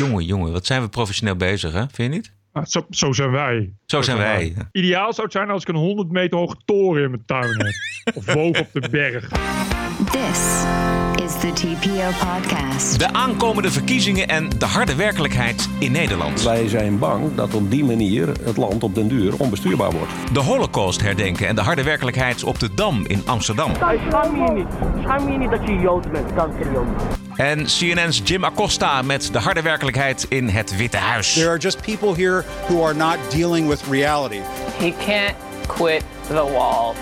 Jongen, jongen, wat zijn we professioneel bezig, hè? Vind je niet? Ah, zo, zo zijn wij. Zo zijn wij. Ideaal zou het zijn als ik een 100 meter hoge toren in mijn tuin heb. of boven op de berg. This is the TPO podcast. De aankomende verkiezingen en de harde werkelijkheid in Nederland. Wij zijn bang dat op die manier het land op den duur onbestuurbaar wordt. De holocaust herdenken en de harde werkelijkheid op de Dam in Amsterdam. Schaam je niet. Schaam je niet dat je Jood bent, kankerjood. En CNN's Jim Acosta met de harde werkelijkheid in het Witte Huis. There are just people here who are not dealing with reality. He can't quit the wall.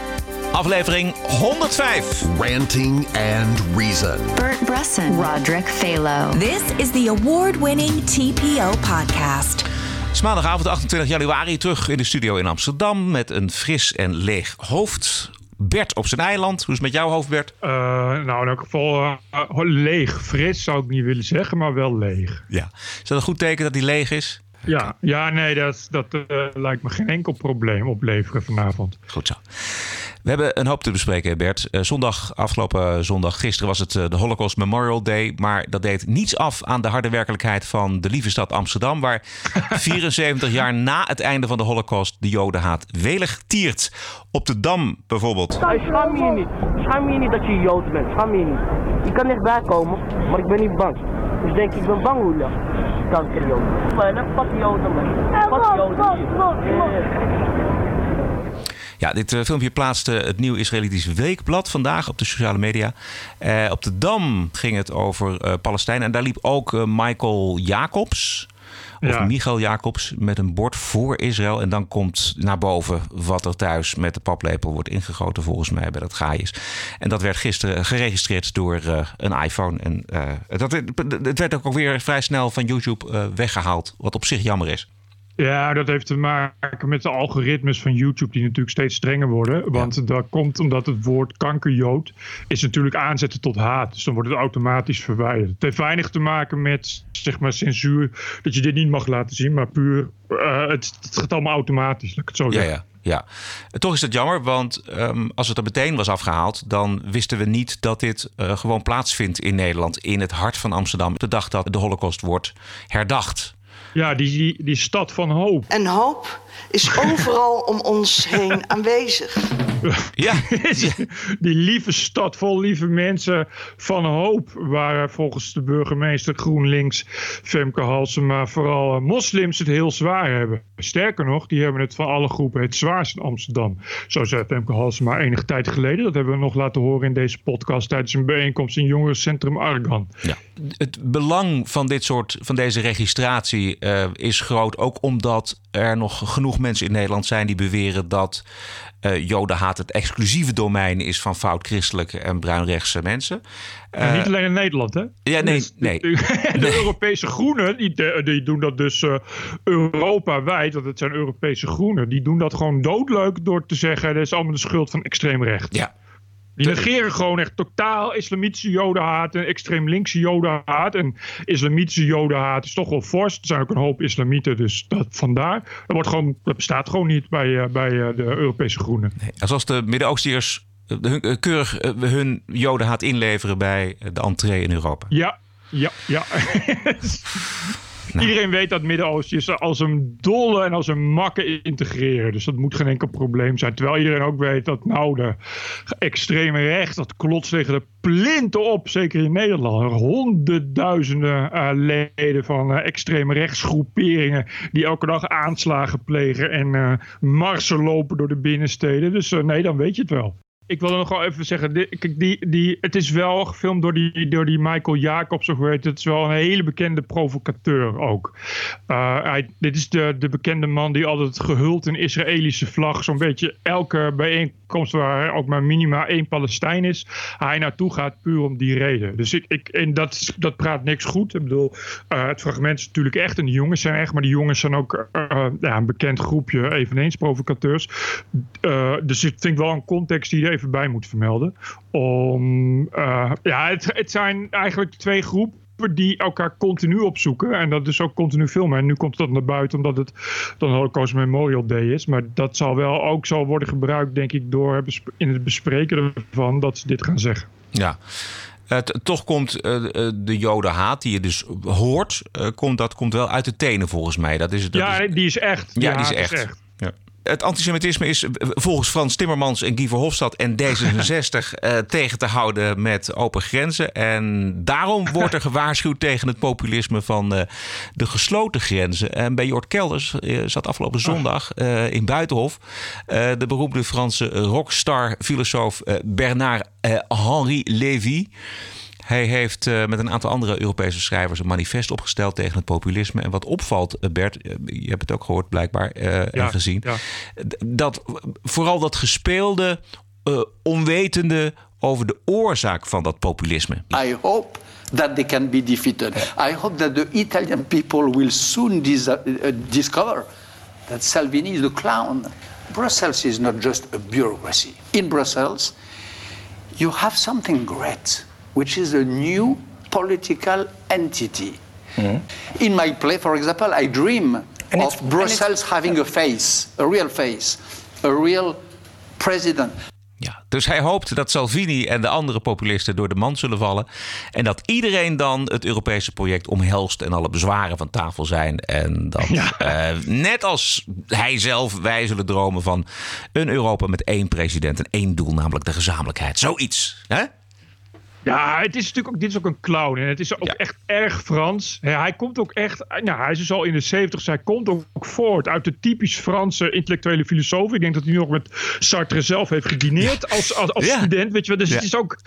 Aflevering 105. Ranting and Reason. Bert Bresson, Roderick Phalo. This is the award-winning TPO podcast. Het is maandagavond 28 januari terug in de studio in Amsterdam met een fris en leeg hoofd. Bert op zijn eiland. Hoe is het met jouw hoofd, Bert? Uh, nou, in elk geval uh, leeg. Fris zou ik niet willen zeggen, maar wel leeg. Ja. Is dat een goed teken dat hij leeg is? Ja, ja nee, dat, dat uh, lijkt me geen enkel probleem opleveren vanavond. Goed zo. We hebben een hoop te bespreken, Bert. Uh, zondag, afgelopen zondag, gisteren was het uh, de Holocaust Memorial Day. Maar dat deed niets af aan de harde werkelijkheid van de lieve stad Amsterdam. Waar 74 jaar na het einde van de Holocaust de Jodenhaat welig tiert. Op de Dam bijvoorbeeld. Schaam je niet. Schaam je niet dat je Jood bent. Schaam je niet. Je kan dichtbij komen, maar ik ben niet bang. Dus denk ik, ik ben bang hoe je kankerjood. Fuck Joden, man. Fuck Joden. Ja, dit uh, filmpje plaatste het Nieuw Israëlitisch Weekblad vandaag op de sociale media. Uh, op de Dam ging het over uh, Palestijn. En daar liep ook Michael Jacobs. Of ja. Michael Jacobs met een bord voor Israël. En dan komt naar boven wat er thuis met de paplepel wordt ingegoten, volgens mij, bij dat gaaiers. En dat werd gisteren geregistreerd door een iPhone. En dat, het werd ook weer vrij snel van YouTube weggehaald. Wat op zich jammer is. Ja, dat heeft te maken met de algoritmes van YouTube die natuurlijk steeds strenger worden. Want ja. dat komt omdat het woord kankerjood is natuurlijk aanzetten tot haat. Dus dan wordt het automatisch verwijderd. Het heeft weinig te maken met zeg maar censuur, dat je dit niet mag laten zien. Maar puur, uh, het, het, gaat allemaal automatisch, laat ik het zo zeggen. Ja, ja. Ja, toch is het jammer, want um, als het er meteen was afgehaald, dan wisten we niet dat dit uh, gewoon plaatsvindt in Nederland, in het hart van Amsterdam, de dag dat de Holocaust wordt herdacht. Ja, die, die, die stad van hoop. En hoop is overal om ons heen aanwezig. Ja. die lieve stad vol lieve mensen van hoop... waar volgens de burgemeester GroenLinks, Femke Halsema... vooral moslims het heel zwaar hebben. Sterker nog, die hebben het van alle groepen het zwaarst in Amsterdam. Zo zei Femke Halsema enige tijd geleden. Dat hebben we nog laten horen in deze podcast... tijdens een bijeenkomst in jongerencentrum Argan. Ja. Het belang van, dit soort, van deze registratie uh, is groot... ook omdat er nog genoeg mensen in Nederland zijn die beweren dat uh, jodenhaat het exclusieve domein is van fout christelijke en bruinrechtse mensen. Uh, niet alleen in Nederland, hè? Ja, nee. nee. De, de nee. Europese groenen, die, die, doen dat dus uh, Europa-wijd, want het zijn Europese groenen, die doen dat gewoon doodleuk door te zeggen: dat is allemaal de schuld van extreem rechts. Ja. Die negeren gewoon echt totaal islamitische jodenhaat en extreem linkse jodenhaat. En islamitische jodenhaat is toch wel fors. Er zijn ook een hoop islamieten, dus dat, vandaar. Dat, wordt gewoon, dat bestaat gewoon niet bij, uh, bij uh, de Europese groenen. Nee, als de Midden-Oostiërs uh, keurig hun jodenhaat inleveren bij de entree in Europa. Ja, ja, ja. Nou. Iedereen weet dat Midden-Oosten als een dolle en als een makke integreren. Dus dat moet geen enkel probleem zijn. Terwijl iedereen ook weet dat nou de extreme recht, dat klotst tegen de plinten op. Zeker in Nederland. Honderdduizenden uh, leden van uh, extreme rechtsgroeperingen die elke dag aanslagen plegen en uh, marsen lopen door de binnensteden. Dus nee, dan weet je het wel ik wil nog wel even zeggen, die, die, het is wel gefilmd door die, door die Michael Jacobs, of weet het is wel een hele bekende provocateur ook. Uh, hij, dit is de, de bekende man die altijd gehuld in Israëlische vlag, zo'n beetje elke bijeenkomst waar ook maar minima één Palestijn is, hij naartoe gaat puur om die reden. Dus ik, ik en dat, dat praat niks goed. Ik bedoel, uh, het fragment is natuurlijk echt en de jongens zijn echt, maar die jongens zijn ook uh, ja, een bekend groepje, eveneens provocateurs. dus ik vind wel een context die even bij moet vermelden. Om, ja, het, het zijn eigenlijk twee groepen die elkaar continu opzoeken. En dat is ook continu filmen. En nu komt dat naar buiten omdat het dan Holocaust Memorial Day is. Maar dat zal wel ook zal worden gebruikt, denk ik, door in het bespreken ervan dat ze dit gaan zeggen. Ja. Uh, toch komt uh, de jodenhaat, die je dus hoort, komt, dat komt wel uit de tenen volgens mij. Dat is, dat ja, is, die is echt. Ja, die is echt. Is echt. Het antisemitisme is volgens Frans Timmermans en Guy Verhofstadt en D66 uh, tegen te houden met open grenzen. En daarom wordt er gewaarschuwd tegen het populisme van uh, de gesloten grenzen. En bij Jort Kelders uh, zat afgelopen zondag in Buitenhof de beroemde Franse rockstar-filosoof Bernard Henri Lévy. Hij heeft uh, met een aantal andere Europese schrijvers een manifest opgesteld tegen het populisme. En wat opvalt, eh, Bert, eh, je hebt het ook gehoord blijkbaar uh, ja, en gezien, ja. dat vooral dat gespeelde, uh, onwetende over de oorzaak van dat populisme. I hope that they can be defeated. I hope that the Italian people will soon dis discover that Salvini is the clown. Brussels is not just a bureaucracy. In Brussels, you have something great. Which is a new political entity. Mm. In my play, for example, I dream and of Brussels having a face, a real face, a real president. Ja, dus hij hoopt dat Salvini en de andere populisten door de mand zullen vallen. En dat iedereen dan het Europese project omhelst en alle bezwaren van tafel zijn. En dat, ja. uh, net als hij zelf, wij zullen dromen van een Europa met één president en één doel, namelijk de gezamenlijkheid. Zoiets. Hè? Ja, het is natuurlijk ook, dit is ook een clown. En het is ook echt erg Frans. hij komt ook echt, nou, hij is dus al in de 70 hij komt ook voort uit de typisch Franse intellectuele filosoof. Ik denk dat hij nog met Sartre zelf heeft gedineerd als, als, als student. Weet je wel. Dus het is ook,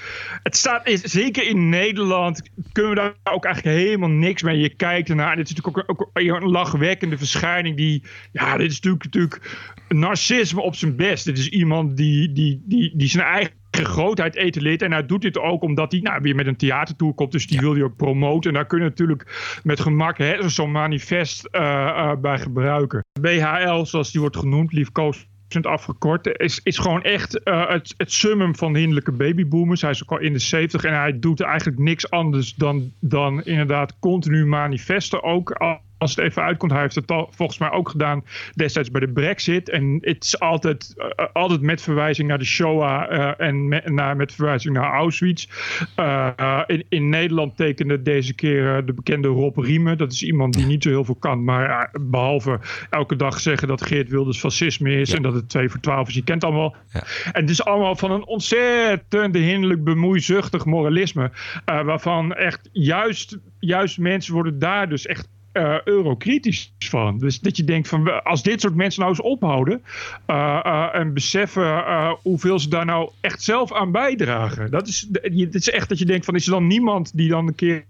het staat, zeker in Nederland kunnen we daar ook eigenlijk helemaal niks mee. Je kijkt ernaar. En dit is natuurlijk ook, ook een lachwekkende verschijning die, ja, dit is natuurlijk, natuurlijk narcisme op zijn best. Dit is iemand die, die, die, die zijn eigen grootheid etaleert. En hij doet dit ook omdat hij nou, weer met een theatertour komt. Dus die wil hij ook promoten. En daar kun je natuurlijk met gemak zo'n manifest uh, uh, bij gebruiken. BHL, zoals die wordt genoemd, liefkoos afgekort, is, is gewoon echt uh, het, het summum van de hinderlijke babyboomers. Hij is ook al in de 70 en hij doet eigenlijk niks anders dan, dan inderdaad continu manifesten. Ook als het even uitkomt. Hij heeft het al, volgens mij ook gedaan destijds bij de Brexit. En het is altijd, uh, altijd met verwijzing naar de Shoah uh, en met, naar, met verwijzing naar Auschwitz. Uh, in, in, Nederland tekende deze keer de bekende Rob Riemen. Dat is iemand die niet zo heel veel kan. Maar behalve elke dag zeggen dat Geert Wilders fascisme is. Ja. En dat het 2 voor 12 is. Je kent allemaal. Ja. En het is allemaal van een ontzettend hinderlijk bemoeizuchtig moralisme. waarvan echt juist, juist mensen worden daar dus echt uh, eurokritisch van. Dus dat je denkt van als dit soort mensen nou eens ophouden uh, uh, en beseffen hoeveel ze daar nou echt zelf aan bijdragen. Dat is, het is echt dat je denkt van is er dan niemand die dan een keer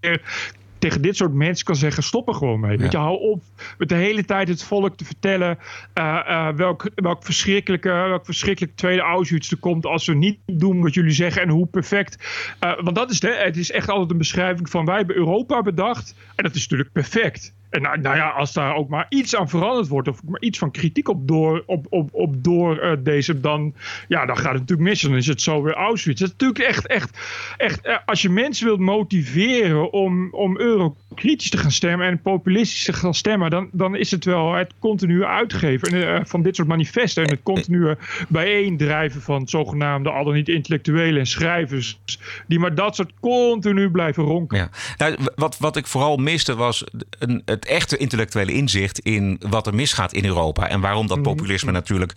tegen dit soort mensen kan zeggen: stop er gewoon mee. Ja. Weet je, hou op met de hele tijd het volk te vertellen uh, uh, welk, welk, verschrikkelijke, welk verschrikkelijk tweede Auschwitz er komt als we niet doen wat jullie zeggen en hoe perfect. Uh, want dat is de, het is echt altijd een beschrijving van wij hebben Europa bedacht en dat is natuurlijk perfect. En nou, nou, ja, als daar ook maar iets aan veranderd wordt, of maar iets van kritiek op door, op, op, op door uh, deze, dan, ja, dan gaat het natuurlijk mis. Dan is het zo weer Auschwitz. Het is natuurlijk echt, echt, echt uh, als je mensen wilt motiveren om, om eurokritisch te gaan stemmen en populistisch te gaan stemmen, dan, dan is het wel het continue uitgeven uh, van dit soort manifesten en het continue bijeendrijven van zogenaamde al dan niet intellectuelen en schrijvers, die maar dat soort continu blijven ronken. Ja. Nou, wat, wat ik vooral miste was een, echte intellectuele inzicht in wat er misgaat in Europa. En waarom dat mhm. populisme natuurlijk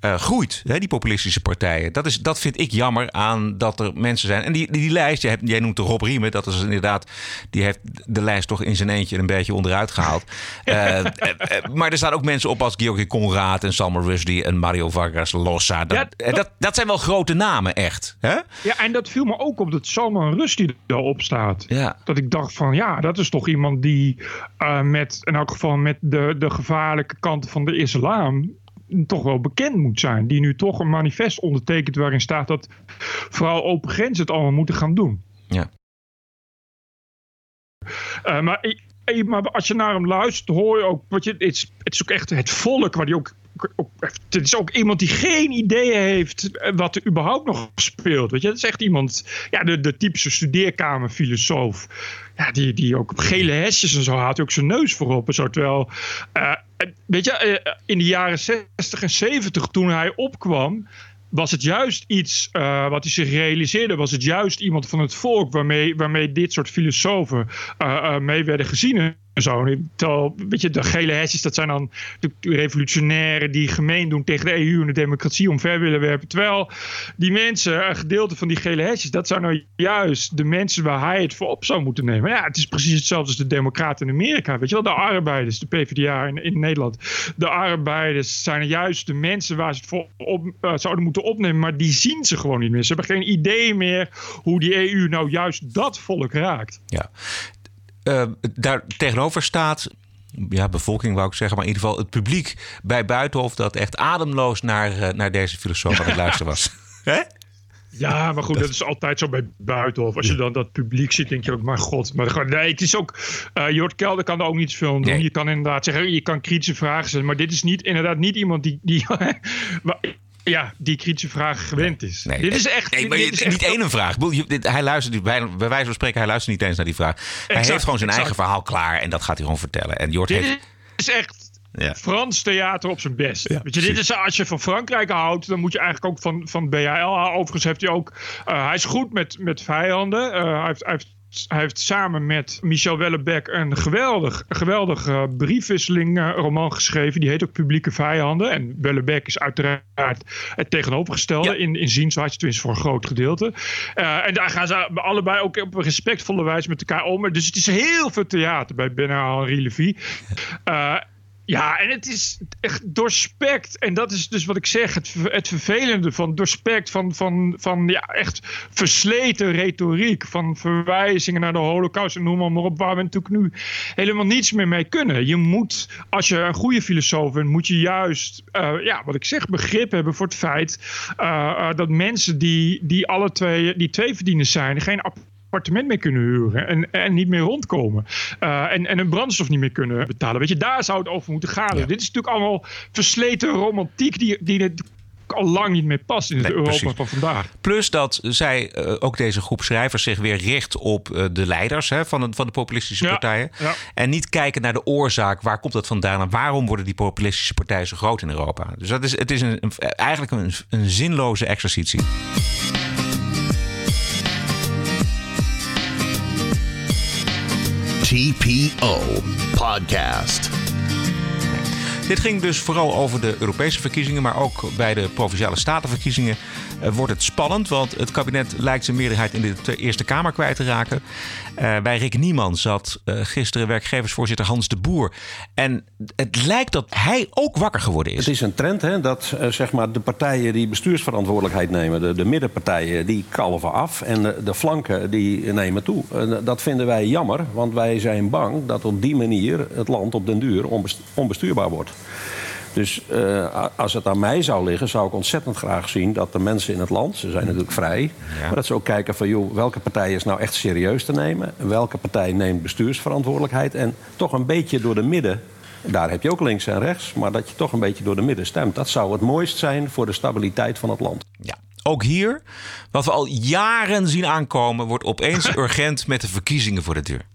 uh, groeit. Hè, die populistische partijen. Dat, is, dat vind ik jammer aan dat er mensen zijn. En die, die, die lijst, jij, jij noemt de Rob Riemen. Dat is inderdaad, die heeft de lijst toch in zijn eentje een beetje onderuit gehaald. uh, maar er staan ook mensen op als Georgi Conrad en Salman Rushdie en Mario Vargas Llosa. Dat, ja, dat, dat, dat, zijn wel grote namen, echt. Hè? Ja, en dat viel me ook op dat Salman Rushdie erop staat. Ja. Dat ik dacht van, ja, dat is toch iemand die uh, met, in elk geval met de, de gevaarlijke kanten van de islam toch wel bekend moet zijn. Die nu toch een manifest ondertekent waarin staat dat vooral open grenzen het allemaal moeten gaan doen. Ja. Uh, maar, maar als je naar hem luistert, hoor je ook. Wat je, het, is, het is ook echt het volk waar hij ook het is ook iemand die geen idee heeft wat er überhaupt nog speelt. Weet je, het is echt iemand, ja, de, de typische studeerkamerfilosoof. Ja, die, die ook gele hesjes en zo had, ook zijn neus voorop en zo. Terwijl, uh, weet je, uh, in de jaren 60 en 70 toen hij opkwam, was het juist iets wat hij zich realiseerde. Was het juist iemand van het volk waarmee, waarmee dit soort filosofen mee werden gezien zo. weet je, de gele hesjes, dat zijn dan de revolutionairen die gemeen doen tegen de EU en de democratie omver willen werpen. Terwijl die mensen, een gedeelte van die gele hesjes, dat zijn nou juist de mensen waar hij het voor op zou moeten nemen. Ja, het is precies hetzelfde als de democraten in Amerika. Weet je wel, de arbeiders, de PvdA in, in Nederland. De arbeiders zijn juist de mensen waar ze het voor op, uh, zouden moeten opnemen, maar die zien ze gewoon niet meer. Ze hebben geen idee meer hoe die EU nou juist dat volk raakt. Ja, uh, daar tegenover staat ja, bevolking wou ik zeggen, maar in ieder geval het publiek bij Buitenhof dat echt ademloos naar, uh, naar deze filosoof aan het luisteren was. Hè? Ja, maar goed, dat is altijd zo bij Buitenhof. Als je dan dat publiek ziet, denk je ook, maar god. Maar nee, het is ook, uh, Jort Kelder kan er ook niet veel doen. Nee. Je kan inderdaad zeggen, je kan kritische vragen stellen. Maar dit is niet, inderdaad niet iemand die, die ja, die kritische vragen gewend is. Nee, dit is echt. Nee, maar dit is niet één een vraag. Hij luistert bij, bij wijze van spreken, hij luistert niet eens naar die vraag. Hij heeft gewoon zijn eigen verhaal klaar en dat gaat hij gewoon vertellen. En Jort dit heeft. is echt. Ja. Frans theater op zijn best. Ja, Weet je, dit is, als je van Frankrijk houdt, dan moet je eigenlijk ook van, van BHL houden. Overigens heeft hij ook. Uh, hij is goed met, met vijanden. Uh, hij, heeft, hij heeft hij heeft samen met Michel Wellebec een geweldig, geweldig uh, briefwisseling uh, roman geschreven. Die heet ook Publieke Vijanden. En Wellebec is uiteraard het tegenovergestelde in, in zienswijze, tenminste voor een groot gedeelte. Uh, en daar gaan ze allebei ook op een respectvolle wijze met elkaar om. Dus het is heel veel theater bij Bernard-Henri Levy. Ja, en het is echt doorspekt. En dat is dus wat ik zeg, het, het vervelende van doorspekt van, van, van ja, echt versleten retoriek. Van verwijzingen naar de holocaust en noem maar, op, waar we natuurlijk nu helemaal niets meer mee kunnen. Je moet, als je een goede filosoof bent, moet je juist, uh, ja, wat ik zeg, begrip hebben voor het feit uh, uh, dat mensen die, die alle twee, die twee verdieners zijn, geen appartement meer kunnen huren en, en niet meer rondkomen. Uh, en, en hun brandstof niet meer kunnen betalen. Weet je, daar zou het over moeten gaan. Dit is natuurlijk allemaal versleten romantiek die, die al lang niet meer past in het nee, Europa precies. van vandaag. Plus dat zij, uh, ook deze groep schrijvers, zich weer richt op uh, de leiders hè, van, de, van de populistische ja, partijen. Ja. En niet kijken naar de oorzaak, waar komt dat vandaan en waarom worden die populistische partijen zo groot in Europa. Dus dat is, het is een, een, eigenlijk een, een zinloze exercitie. TPO Podcast. Dit ging dus vooral over de Europese verkiezingen, maar ook bij de provinciale statenverkiezingen wordt het spannend. Want het kabinet lijkt zijn meerderheid in de Eerste Kamer kwijt te raken. Uh, bij Rick Nieman zat uh, gisteren werkgeversvoorzitter Hans de Boer. En het lijkt dat hij ook wakker geworden is. Het is een trend hè, dat zeg maar de partijen die bestuursverantwoordelijkheid nemen, de, de middenpartijen, die kalven af. En de flanken die nemen toe. dat vinden wij jammer, want wij zijn bang dat op die manier het land op den duur onbestuurbaar wordt. Dus uh, als het aan mij zou liggen, zou ik ontzettend graag zien dat de mensen in het land, ze zijn natuurlijk vrij, ja. maar dat ze ook kijken van joh, welke partij is nou echt serieus te nemen? Welke partij neemt bestuursverantwoordelijkheid? En toch een beetje door de midden daar heb je ook links en rechts, maar dat je toch een beetje door de midden stemt. Dat zou het mooist zijn voor de stabiliteit van het land. Ja. Ook hier, wat we al jaren zien aankomen, wordt opeens urgent met de verkiezingen voor de deur.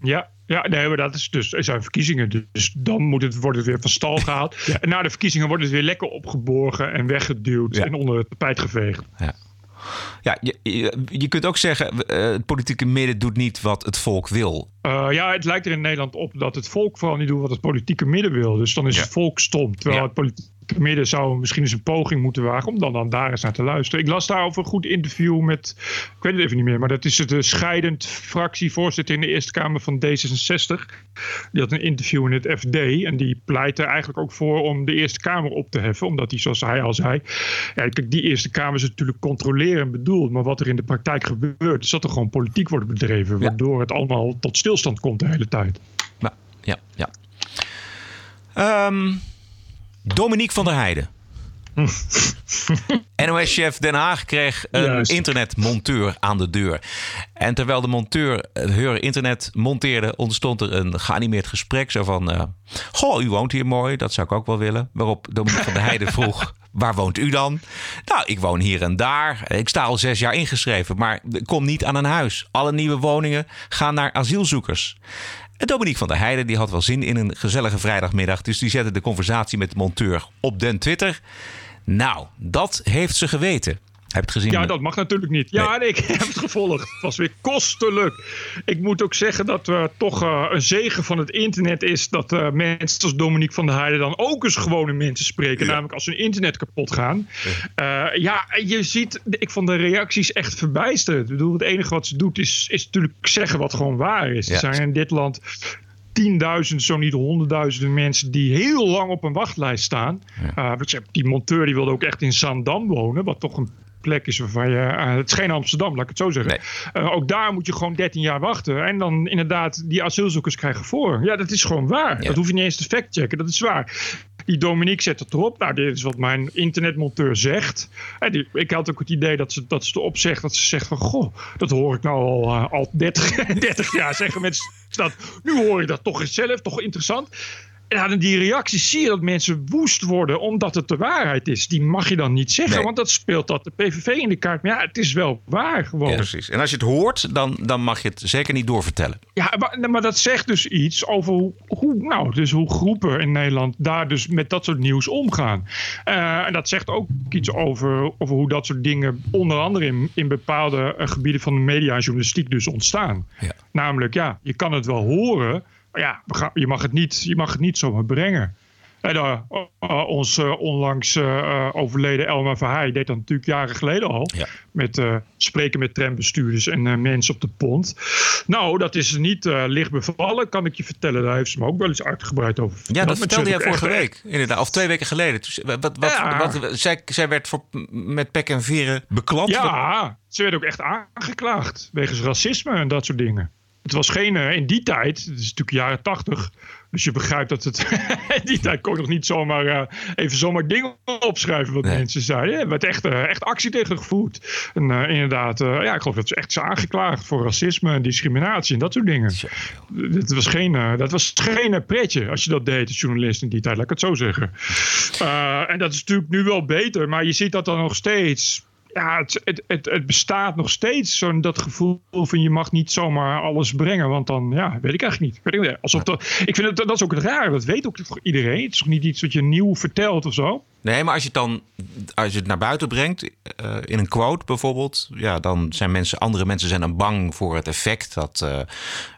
Ja, ja, nee, maar dat is dus, er zijn verkiezingen. Dus dan moet het, wordt het weer van stal gehaald. ja. En na de verkiezingen wordt het weer lekker opgeborgen en weggeduwd ja. en onder het tapijt geveegd. Ja. Ja, je, je, je, kunt ook zeggen, uh, het politieke midden doet niet wat het volk wil. Uh, ja, het lijkt er in Nederland op dat het volk vooral niet doet wat het politieke midden wil. Dus dan is ja. het volk stom. Terwijl het politieke midden zou misschien eens een poging moeten wagen om dan, dan daar eens naar te luisteren. Ik las daarover een goed interview met, ik weet het even niet meer, maar dat is de scheidend fractievoorzitter in de Eerste Kamer van D66. Die had een interview in het FD en die pleitte eigenlijk ook voor om de Eerste Kamer op te heffen, omdat die, zoals hij al zei, ja, kijk, die Eerste Kamer is natuurlijk controleren bedoeld, maar wat er in de praktijk gebeurt, is dat er gewoon politiek wordt bedreven, waardoor ja. het allemaal tot stilstand komt de hele tijd. Ja, ja, ja. Um, Dominique van der Heijden. NOS-chef Den Haag kreeg een Juist. internetmonteur aan de deur. En terwijl de monteur haar internet monteerde, ontstond er een geanimeerd gesprek. Zo van: uh, Goh, u woont hier mooi, dat zou ik ook wel willen. Waarop Dominique van der Heijden vroeg: Waar woont u dan? Nou, ik woon hier en daar. Ik sta al zes jaar ingeschreven, maar kom niet aan een huis. Alle nieuwe woningen gaan naar asielzoekers. Dominique van der Heijden die had wel zin in een gezellige vrijdagmiddag. Dus die zette de conversatie met de monteur op den Twitter. Nou, dat heeft ze geweten. Heb het gezien? Ja, dat mag natuurlijk niet. Ja, nee. ik heb het gevolgd. Het was weer kostelijk. Ik moet ook zeggen dat er toch uh, een zegen van het internet is dat uh, mensen als Dominique van der Heijden dan ook eens gewone mensen spreken. Ja. Namelijk als hun internet kapot gaan. Ja. Uh, ja, je ziet, ik vond de reacties echt verbijsterend. Ik bedoel, het enige wat ze doet is, is natuurlijk zeggen wat gewoon waar is. Ja. Er zijn in dit land tienduizend, zo niet honderdduizenden mensen die heel lang op een wachtlijst staan. Ja. Uh, die monteur die wilde ook echt in Zandam wonen, wat toch een plek is waarvan je. Uh, het is geen Amsterdam, laat ik het zo zeggen. Nee. Uh, ook daar moet je gewoon 13 jaar wachten. En dan inderdaad die asielzoekers krijgen voor. Ja, dat is gewoon waar. Ja. Dat hoef je niet eens te factchecken. Dat is waar. Die Dominique zet het erop. Nou, dit is wat mijn internetmonteur zegt. En die, ik had ook het idee dat ze, dat ze erop zegt. Dat ze zegt van, goh, dat hoor ik nou al, uh, al 30, 30 jaar zeggen mensen dat. Nu hoor ik dat toch eens zelf, toch interessant. En aan die reacties zie je dat mensen woest worden omdat het de waarheid is. Die mag je dan niet zeggen, nee. want dat speelt dat de PVV in de kaart. Maar ja, het is wel waar gewoon. Ja, precies. En als je het hoort, dan, dan mag je het zeker niet doorvertellen. Ja, maar, maar dat zegt dus iets over hoe, hoe, nou, dus hoe groepen in Nederland daar dus met dat soort nieuws omgaan. Uh, en dat zegt ook iets over, over hoe dat soort dingen onder andere in, in bepaalde uh, gebieden van de media en journalistiek dus ontstaan. Ja. Namelijk, ja, je kan het wel horen... Ja, je mag het niet, je mag het niet zomaar brengen. En, uh, uh, ons uh, onlangs overleden Elma Verheij deed dat natuurlijk jaren geleden al. Ja. Met spreken met trambestuurders en mensen op de pont. Nou, dat is niet licht bevallen, kan ik je vertellen. Daar heeft ze me ook wel eens uitgebreid over verteld. Ja, dat vertelde jij vorige week, inderdaad. Of twee weken geleden. Wat, wat, ja. wat, wat, zij, zij werd voor, met pek en veren beklant. Ja, ze werd ook echt aangeklaagd. Wegens racisme en dat soort dingen. Het was geen, uh, in die tijd, het is natuurlijk jaren tachtig, dus je begrijpt dat het in die tijd kon ik nog niet zomaar uh, even zomaar dingen opschrijven wat nee. mensen zeiden. Er werd echt, uh, echt actie tegen gevoerd. En inderdaad, ja, ik geloof dat ze echt is aangeklaagd voor racisme en discriminatie en dat soort dingen. Dat was geen, dat was geen pretje als je dat deed als journalist in die tijd, laat ik het zo zeggen. en dat is natuurlijk nu wel beter, maar je ziet dat dan nog steeds ja, het, het, het, het, bestaat nog steeds zo'n dat gevoel van je mag niet zomaar alles brengen, want dan, ja, weet ik eigenlijk niet. Weet ik, alsof dat, ik vind het, dat is ook het raar, dat weet ook iedereen. Het is toch niet iets wat je nieuw vertelt of zo? Nee, maar als je het dan als je het naar buiten brengt, uh, in een quote bijvoorbeeld, ja, dan zijn mensen, andere mensen zijn dan bang voor het effect dat, uh,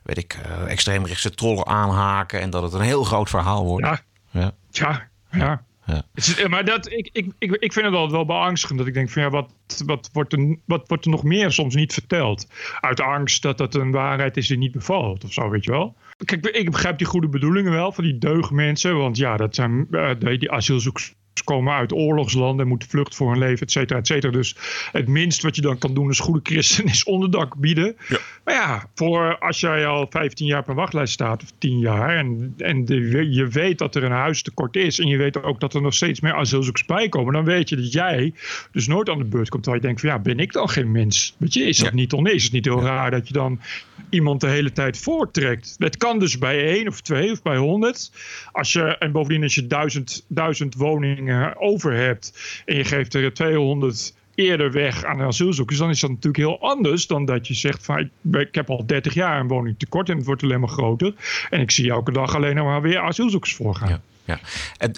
weet ik, uh, extreemrechtse trollen aanhaken en dat het een heel groot verhaal wordt. Ja, ja, ja. ja. Ja. Maar dat, ik, ik, ik, ik vind het altijd wel beangstigend. Dat ik denk van ja, wat, wat, wordt er, wat wordt er nog meer soms niet verteld? Uit angst dat dat een waarheid is die niet bevalt of zo, weet je wel? Kijk, ik begrijp die goede bedoelingen wel van die deugdmensen. Want ja, dat zijn uh, die asielzoekers komen uit oorlogslanden en moeten vluchten voor hun leven, et cetera, et cetera. Dus het minst wat je dan kan doen als goede christen is onderdak bieden. Ja. Maar ja, voor als jij al 15 jaar op een wachtlijst staat, of 10 jaar, en, en de, je weet dat er een huistekort is, en je weet ook dat er nog steeds meer asielzoekers bij komen, dan weet je dat jij dus nooit aan de beurt komt. Terwijl je denkt van ja, ben ik dan geen mens? Weet je, is dat ja. niet oneens? Is het niet heel raar dat je dan iemand de hele tijd voorttrekt? Het kan dus bij één of twee of bij honderd. Als je, en bovendien als je duizend, duizend woningen over hebt en je geeft er 200 eerder weg aan asielzoekers, dan is dat natuurlijk heel anders dan dat je zegt van ik, heb al 30 jaar een woningtekort en het wordt alleen maar groter en ik zie elke dag alleen maar weer asielzoekers voorgaan. Ja. Ja.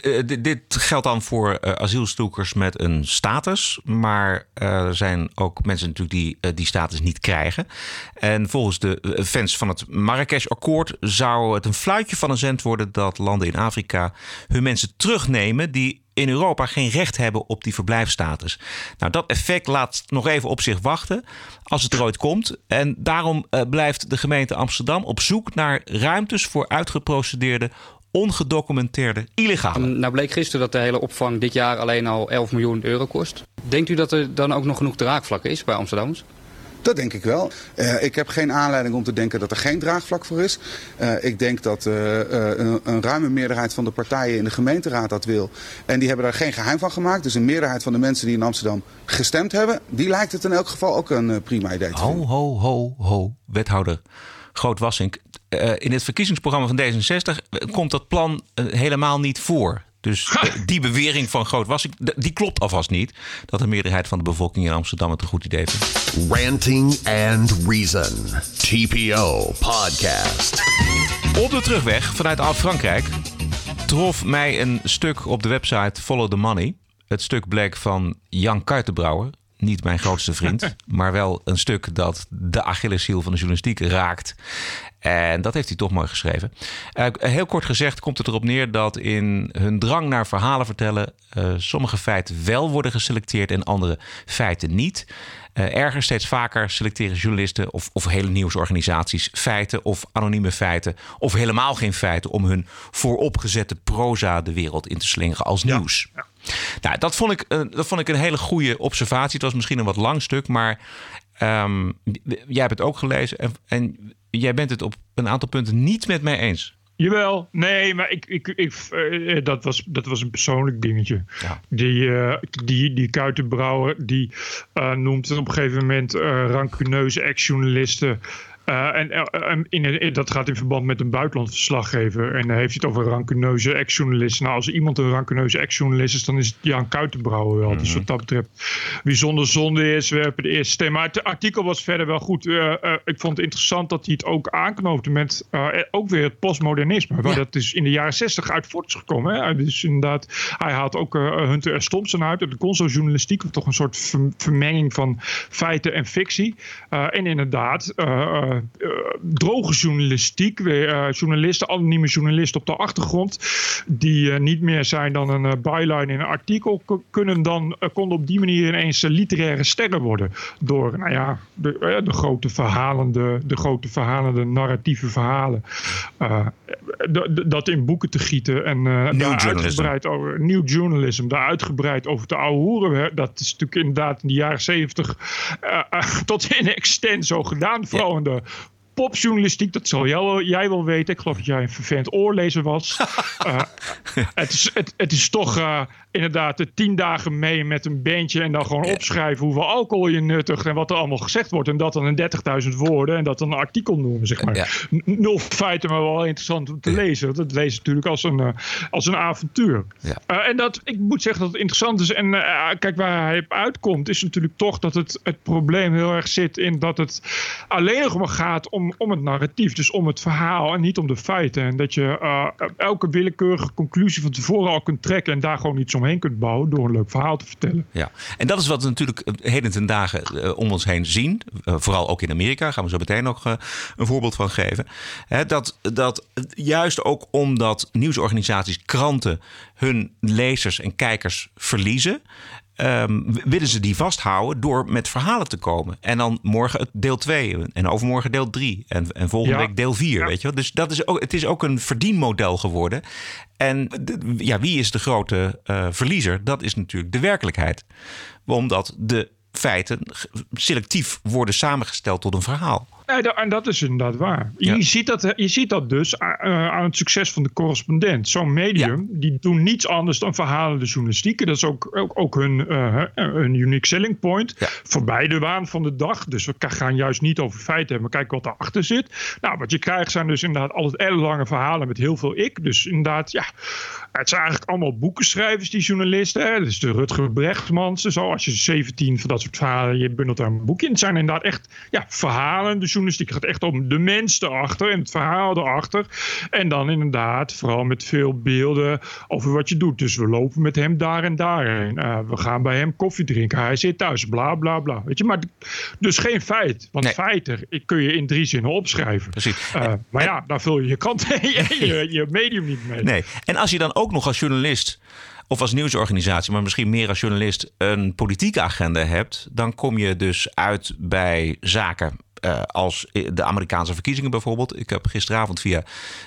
Uh, dit geldt dan voor uh, asielzoekers met een status. Maar uh, er zijn ook mensen natuurlijk die die status niet krijgen. En volgens de fans van het Marrakesh-akkoord zou het een fluitje van een zend worden dat landen in Afrika hun mensen terugnemen die in Europa geen recht hebben op die verblijfstatus. Nou, dat effect laat nog even op zich wachten als het er ooit komt. En daarom blijft de gemeente Amsterdam op zoek naar ruimtes voor uitgeprocedeerde ongedocumenteerde illegale. Nou bleek gisteren dat de hele opvang dit jaar alleen al 11 miljoen euro kost. Denkt u dat er dan ook nog genoeg draagvlak is bij Amsterdammers? Dat denk ik wel. Uh, ik heb geen aanleiding om te denken dat er geen draagvlak voor is. Uh, ik denk dat uh, een, een, ruime meerderheid van de partijen in de gemeenteraad dat wil. En die hebben daar geen geheim van gemaakt. Dus een meerderheid van de mensen die in Amsterdam gestemd hebben, die lijkt het in elk geval ook een prima idee te vinden. Ho, ho, ho, ho, wethouder Groot Wassink. in het verkiezingsprogramma van D66 komt dat plan helemaal niet voor. Dus die bewering van Groot Wassink, die klopt alvast niet. Dat de meerderheid van de bevolking in Amsterdam het een goed idee vindt. Ranting and Reason. TPO Podcast. Op de terugweg vanuit Oud-Frankrijk trof mij een stuk op de website Follow the Money. het stuk bleek van Jan Kuitenbrouwer. Niet mijn grootste vriend, maar wel een stuk dat de Achilleshiel van de journalistiek raakt. En dat heeft hij toch mooi geschreven. Uh, heel kort gezegd komt het erop neer dat in hun drang naar verhalen vertellen... Uh, sommige feiten wel worden geselecteerd en andere feiten niet. Uh, erger steeds vaker selecteren journalisten of, of hele nieuwsorganisaties feiten of anonieme feiten... of helemaal geen feiten om hun vooropgezette proza de wereld in te slingeren als nieuws. Ja. Nou, dat vond, ik, dat vond ik een hele goede observatie. Het was misschien een wat lang stuk, maar um, jij hebt het ook gelezen. En, en jij bent het op een aantal punten niet met mij eens. Jawel, nee, maar ik, ik, ik, uh, dat, was, dat was een persoonlijk dingetje. Ja. Die, uh, die, die Kuitenbrouwer die uh, noemt op een gegeven moment rancuneuze ex-journalisten uh, en uh, in, in, dat gaat in verband met een buitenlandverslaggever. En dan heeft hij het over rancuneuze ex-journalisten. Nou, als iemand een rancuneuze ex-journalist is, dan is het Jan Kuitenbrouwer wel. Mm -hmm. Dus wat dat betreft, wie zonder zonde is, werpen de eerste. Maar het artikel was verder wel goed. Uh, ik vond het interessant dat hij het ook aanknoopte met ook weer het postmodernisme. Ja. Dat is in de jaren zestig uit voort is gekomen. Hè? Dus inderdaad, hij haalt ook Hunter S. Thompson uit. De consojournalistiek, toch een soort vermenging van feiten en fictie. en inderdaad droge journalistiek. Uh, journalisten, anonieme journalisten op de achtergrond. Die niet meer zijn dan een byline in een artikel. Kunnen dan, konden op die manier ineens literaire sterren worden. Door nou ja, de, de grote verhalende, de grote verhalende narratieve verhalen. dat in boeken te gieten. En daar uitgebreid over nieuw journalism. Daar uitgebreid over te ouwehoeren. Dat is natuurlijk inderdaad in de jaren zeventig tot in extent zo gedaan. Vooral in de popjournalistiek, dat zal jij, jij wel weten. Ik geloof dat jij een vervent oorlezer was. uh, het, is, het, het is toch uh, inderdaad de tien dagen mee met een bandje en dan gewoon opschrijven hoeveel alcohol je nuttigt en wat er allemaal gezegd wordt. En dat dan in 30.000 woorden en dat dan een artikel noemen, zeg maar. Ja. Nul feiten, maar wel interessant om te lezen. Dat lezen natuurlijk als een, uh, als een avontuur. Ja. en dat, ik moet zeggen dat het interessant is. En kijk, waar hij op uitkomt, is natuurlijk toch dat het, het probleem heel erg zit in dat het alleen nog maar gaat om om, het narratief, dus om het verhaal en niet om de feiten. En dat je uh, elke willekeurige conclusie van tevoren al kunt trekken en daar gewoon iets omheen kunt bouwen door een leuk verhaal te vertellen. Ja, en dat is wat we natuurlijk heden ten dagen uh, om ons heen zien. Uh, vooral ook in Amerika, gaan we zo meteen nog een voorbeeld van geven. Dat, dat juist ook omdat nieuwsorganisaties, kranten hun lezers en kijkers verliezen um, willen ze die vasthouden door met verhalen te komen. En dan morgen deel 2 en overmorgen deel 3 en, en volgende ja. week deel 4. Ja. Weet je wel? Dus dat is ook, het is ook een verdienmodel geworden. En de, ja, wie is de grote uh, verliezer? Dat is natuurlijk de werkelijkheid. Omdat de feiten selectief worden samengesteld tot een verhaal. En dat is inderdaad waar. Ja. Je, ziet dat, je ziet dat dus aan het succes van de correspondent. Zo'n medium, ja. die doen niets anders dan verhalende journalistiek. Dat is ook, ook, ook hun, uh, hun unique selling point. Ja. Voorbij de waan van de dag. Dus we gaan juist niet over feiten hebben, maar kijken wat erachter zit. Nou, wat je krijgt zijn dus inderdaad altijd ellenlange verhalen met heel veel ik. Dus inderdaad, ja, het zijn eigenlijk allemaal boekenschrijvers, die journalisten. Hè? Dus de Rutger Brechtmans zo. Als je 17 van dat soort verhalen, je bundelt daar een boek in. Het zijn inderdaad echt ja, verhalen. De journalistiek gaat echt om de mens erachter en het verhaal erachter. En dan inderdaad, vooral met veel beelden over wat je doet. Dus we lopen met hem daar en daarheen. Uh, we gaan bij hem koffie drinken. Hij zit thuis, bla bla bla. Weet je, maar dus geen feit. Want nee. feiten kun je in drie zinnen opschrijven. Precies. Uh, maar ja, daar vul je je kant je, je medium niet mee. Nee. En als je dan ook nog als journalist of als nieuwsorganisatie, maar misschien meer als journalist, een politieke agenda hebt, dan kom je dus uit bij zaken. Uh, als de Amerikaanse verkiezingen bijvoorbeeld. Ik heb gisteravond via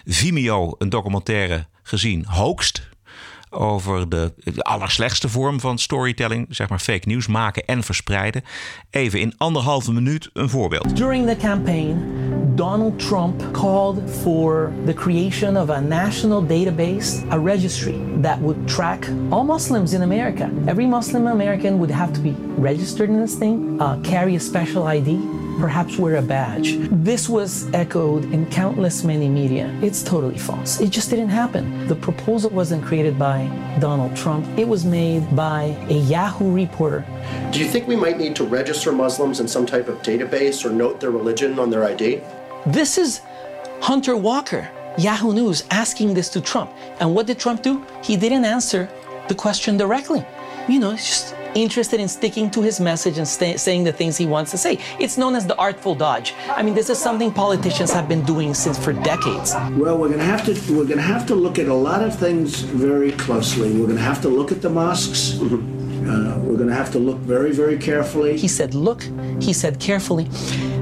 Vimeo een documentaire gezien, Hoogst over de, de allerslechtste vorm van storytelling, zeg maar fake news maken en verspreiden. Even in anderhalve minuut een voorbeeld. During the campaign, Donald Trump called for the creation of a national database, a registry that would track all Muslims in America. Every Muslim American would have to be registered in this thing, uh, carry a special ID, perhaps wear a badge. This was echoed in countless many media. It's totally false. It just didn't happen. The proposal wasn't created by Donald Trump, it was made by a Yahoo reporter. Do you think we might need to register Muslims in some type of database or note their religion on their ID? This is Hunter Walker, Yahoo News, asking this to Trump. And what did Trump do? He didn't answer the question directly. you know, it's just interested in sticking to his message and saying the things he wants to say. It's known as the artful dodge. I mean, this is something politicians have been doing since for decades. Well, we're going to have to we're going to have to look at a lot of things very closely. We're going to have to look at the mosques. Uh, we're going to have to look very, very carefully. He said, look, he said carefully.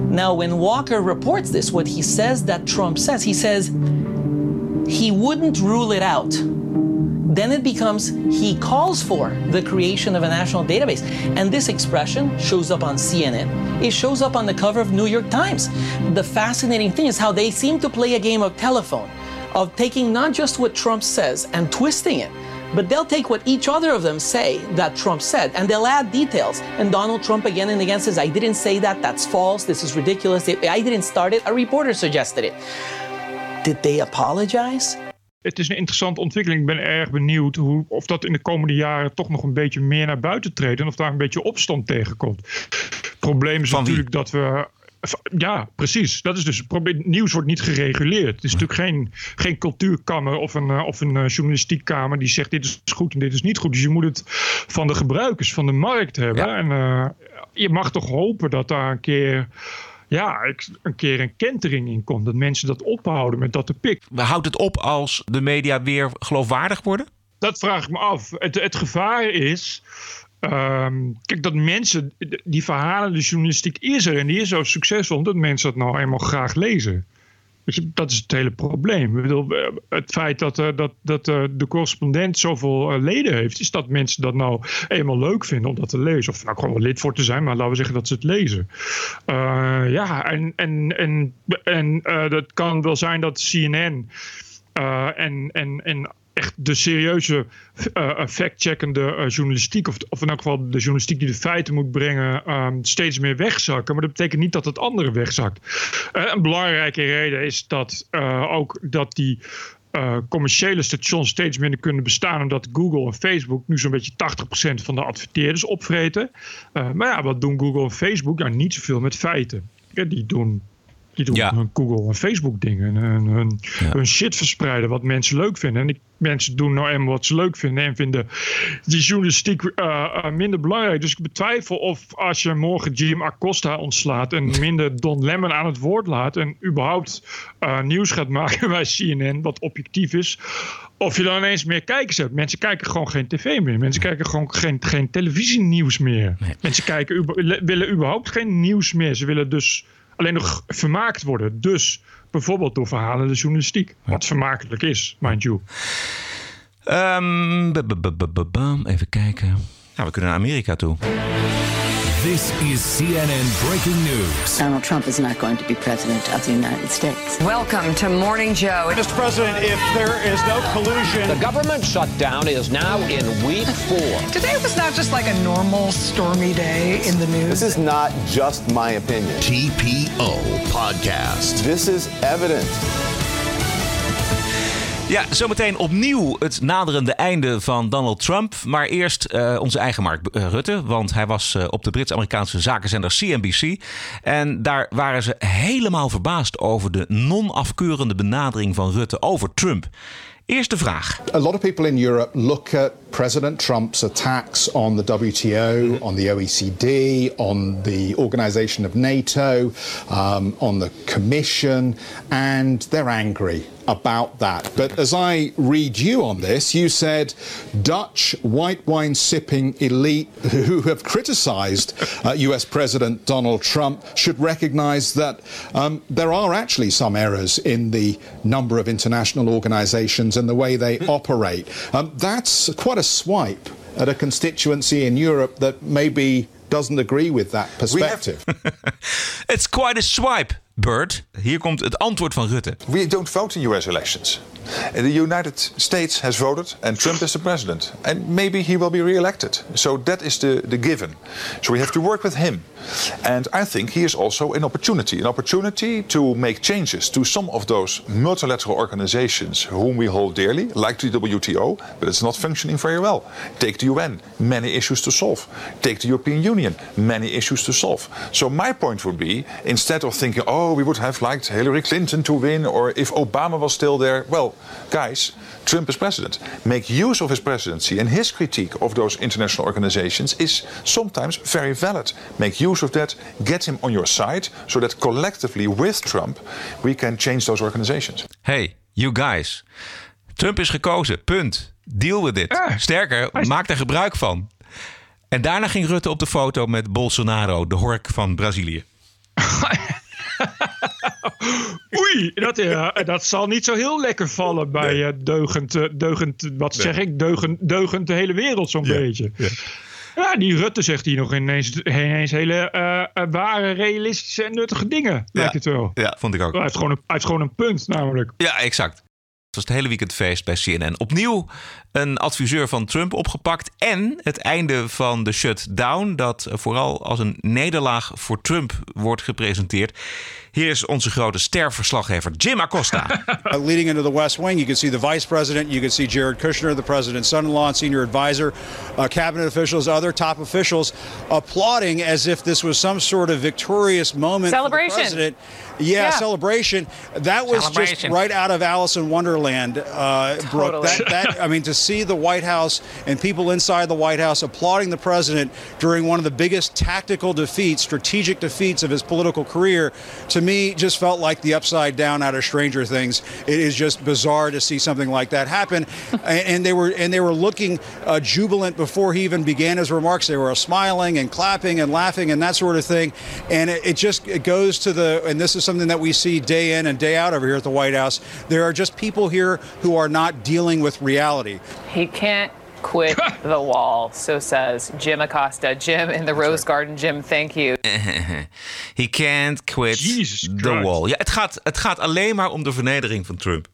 Now, when Walker reports this, what he says that Trump says, he says he wouldn't rule it out. Then it becomes he calls for the creation of a national database. And this expression shows up on CNN. It shows up on the cover of New York Times. The fascinating thing is how they seem to play a game of telephone, of taking not just what Trump says and twisting it, but they'll take what each other of them say that Trump said and they'll add details. And Donald Trump again and again says, I didn't say that, that's false, this is ridiculous, I didn't start it, a reporter suggested it. Did they apologize? Het is een interessante ontwikkeling. Ik ben erg benieuwd hoe, of dat in de komende jaren toch nog een beetje meer naar buiten treedt. En of daar een beetje opstand tegenkomt. Het probleem is natuurlijk dat we. Ja, precies. Dat is dus. Nieuws wordt niet gereguleerd. Het is natuurlijk geen, geen cultuurkamer of een, uh, of een uh, journalistiekkamer die zegt dit is goed en dit is niet goed. Dus je moet het van de gebruikers, van de markt hebben. Ja. En uh, je mag toch hopen dat daar een keer ja, een keer een kentering in komt. Dat mensen dat ophouden met dat te pik. Houdt het op als de media weer geloofwaardig worden? Dat vraag ik me af. Het, het gevaar is. Um, kijk, dat mensen. Die verhalen, de journalistiek is er en die is zo succesvol. dat mensen dat nou eenmaal graag lezen. Dat is het hele probleem. Het feit dat, uh, dat, dat uh, de correspondent zoveel leden heeft, is dat mensen dat nou eenmaal leuk vinden om dat te lezen. Of nou gewoon wel lid voor te zijn, maar laten we zeggen dat ze het lezen. ja, en, en, en, en dat kan wel zijn dat CNN en, en, en echt de serieuze uh, fact-checkende uh, journalistiek, of, of in elk geval de journalistiek die de feiten moet brengen, um, steeds meer wegzakken. Maar dat betekent niet dat het andere wegzakt. Een belangrijke reden is dat ook dat die commerciële stations steeds minder kunnen bestaan. Omdat Google en Facebook nu zo'n beetje 80% van de adverteerders opvreten. Maar ja, wat doen Google en Facebook? Nou, niet zoveel met feiten. Ja, die doen die doen ja. hun Google en Facebook dingen. En hun, ja. hun, shit verspreiden wat mensen leuk vinden. En ik, mensen doen nou eenmaal wat ze leuk vinden. En vinden die journalistiek uh, uh, minder belangrijk. Dus ik betwijfel of als je morgen Jim Acosta ontslaat. En minder Don Lemon aan het woord laat. En überhaupt uh, nieuws gaat maken bij CNN. Wat objectief is. Of je dan ineens meer kijkers hebt. Mensen kijken gewoon geen tv meer. Mensen kijken gewoon geen, geen televisienieuws meer. Nee. Mensen kijken, willen überhaupt geen nieuws meer. Ze willen dus alleen nog vermaakt worden. Dus bijvoorbeeld door verhalende journalistiek. Wat vermakelijk is, mind you. Um, even kijken. Nou, we kunnen naar Amerika toe. This is CNN breaking news. Donald Trump is not going to be president of the United States. Welcome to Morning Joe. Mr. President, if there is no collusion. The government shutdown is now in week four. Today was not just like a normal stormy day in the news. This is not just my opinion. TPO Podcast. This is evidence. Ja, zometeen opnieuw het naderende einde van Donald Trump. Maar eerst uh, onze eigen Mark Rutte. Want hij was uh, op de Brits-Amerikaanse zakenzender CNBC. En daar waren ze helemaal verbaasd over de non-afkeurende benadering van Rutte over Trump. Eerste vraag. A lot of people in Europe look at President Trump's attacks on the WTO, on the OECD, on the organization of NATO, um, on the Commission, and they're angry about that. But as I read you on this, you said Dutch white wine sipping elite who have criticized uh, US President Donald Trump should recognize that um, there are actually some errors in the number of international organizations and the way they operate. Um, that's quite a swipe at a constituency in Europe that maybe doesn't agree with that perspective. it's quite a swipe. Bert, hier komt het antwoord van Rutte. We don't vote in US elections. The United States has voted and Trump is the president. And maybe he will be re-elected. So that is the, the given. So we have to work with him. And I think he is also an opportunity. An opportunity to make changes to some of those multilateral organizations whom we hold dearly, like the WTO, but it's not functioning very well. Take the UN, many issues to solve. Take the European Union, many issues to solve. So my point would be, instead of thinking, oh, oh, we would have liked Hillary Clinton to win, or if Obama was still there. Well, guys, Trump is president. Make use of his presidency, and his critique of those international organizations is sometimes very valid. Make use of that, get him on your side, so that collectively with Trump we can change those organizations. Hey, you guys. Trump is gekozen. Punt. Deal with it. Sterker, maak er gebruik van. En daarna ging Rutte op de foto met Bolsonaro, de hork van Brazilië. Oei, dat, ja, dat zal niet zo heel lekker vallen bij eh, deugend, eh, deugend, wat zeg ik, deugend, deugend de hele wereld zo'n beetje. Ja. die Rutte zegt hier nog ineens, ineens hele eh, eh, ware, realistische en nuttige dingen, lijkt het wel. Ja, vond ik ook. Hij heeft gewoon een, hij heeft gewoon een punt namelijk. Ja, exact. Het was het hele weekend feest bij CNN. Opnieuw een adviseur van Trump opgepakt. En het einde van de shutdown, dat vooral als een nederlaag voor Trump wordt gepresenteerd. Hier is onze grote sterverslaggever Jim Acosta. Uh, leading into the West Wing, you can see the vice president, you can see Jared Kushner, the president's son in law and senior advisor, uh, cabinet officials, other top officials applauding as if this was some sort of victorious moment Celebration. for the president. Yeah, Yeah. celebration. That was just Celebration. right out of Alice in Wonderland, uh, Brooke. Totally. That, that, I mean, to see the White House and people inside the White House applauding the president during one of the biggest tactical defeats, strategic defeats of his political career, to me, just felt like the upside down out of Stranger Things. It is just bizarre to see something like that happen, and, and they were and they were looking uh, jubilant before he even began his remarks. They were smiling and clapping and laughing and that sort of thing, and it, it just it goes to the and this is something that we see day in and day out over here at the White House. There are just people here who are not dealing with reality. He can't quit the wall, so says Jim Acosta. Jim in the Rose Garden. Jim, thank you. He can't quit the wall. Ja, het gaat, het gaat alleen maar om de vernedering van Trump.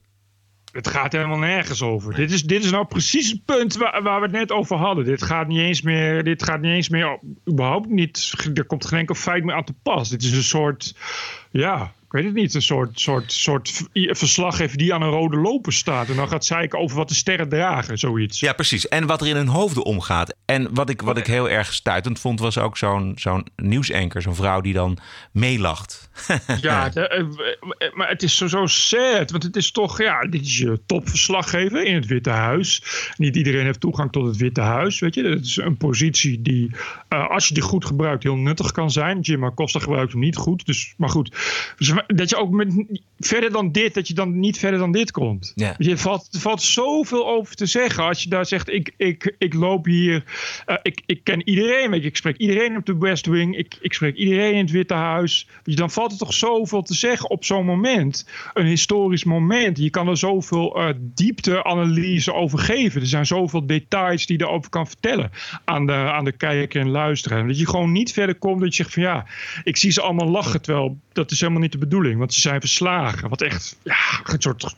Het gaat helemaal nergens over. Dit is, dit is nou precies het punt waar, waar we het net over hadden. Dit gaat niet eens meer, dit gaat niet eens meer, überhaupt niet, er komt geen enkel feit meer aan te pas. Dit is een soort, ja, ik weet het niet, een soort, soort, soort verslaggever die aan een rode loper staat. En dan gaat zeiken over wat de sterren dragen, zoiets. Ja, precies. En wat er in hun hoofden omgaat. En wat ik, wat ik heel erg stuitend vond, was ook zo'n zo'n nieuwsanker, zo'n vrouw die dan meelacht. Ja, eh, eh, maar het is zo, zo sad. Want het is toch, ja, dit is je topverslaggever in het Witte Huis. Niet iedereen heeft toegang tot het Witte Huis, weet je. Dat is een positie die, eh, als je die goed gebruikt, heel nuttig kan zijn. Jim Acosta gebruikt hem niet goed. Dus, maar goed, dus dat je ook met, verder dan dit, dat je dan niet verder dan dit komt. Ja. Je, Er valt, er valt zoveel over te zeggen. Als je daar zegt, ik, ik, ik loop hier, eh, ik, ik ken iedereen, weet je, ik spreek iedereen op de West Wing, ik, ik spreek iedereen in het Witte Huis. Je, dan valt er toch zoveel te zeggen op zo'n moment. Een historisch moment. Je kan er zoveel eh diepteanalyse over geven. Er zijn zoveel details die je erover kan vertellen aan de, aan de kijker en luisteraar. Dat je gewoon niet verder komt dat je zegt van ja, ik zie ze allemaal lachen, terwijl dat is helemaal niet de bedoeling. Want ze zijn verslagen. Wat echt ja, een soort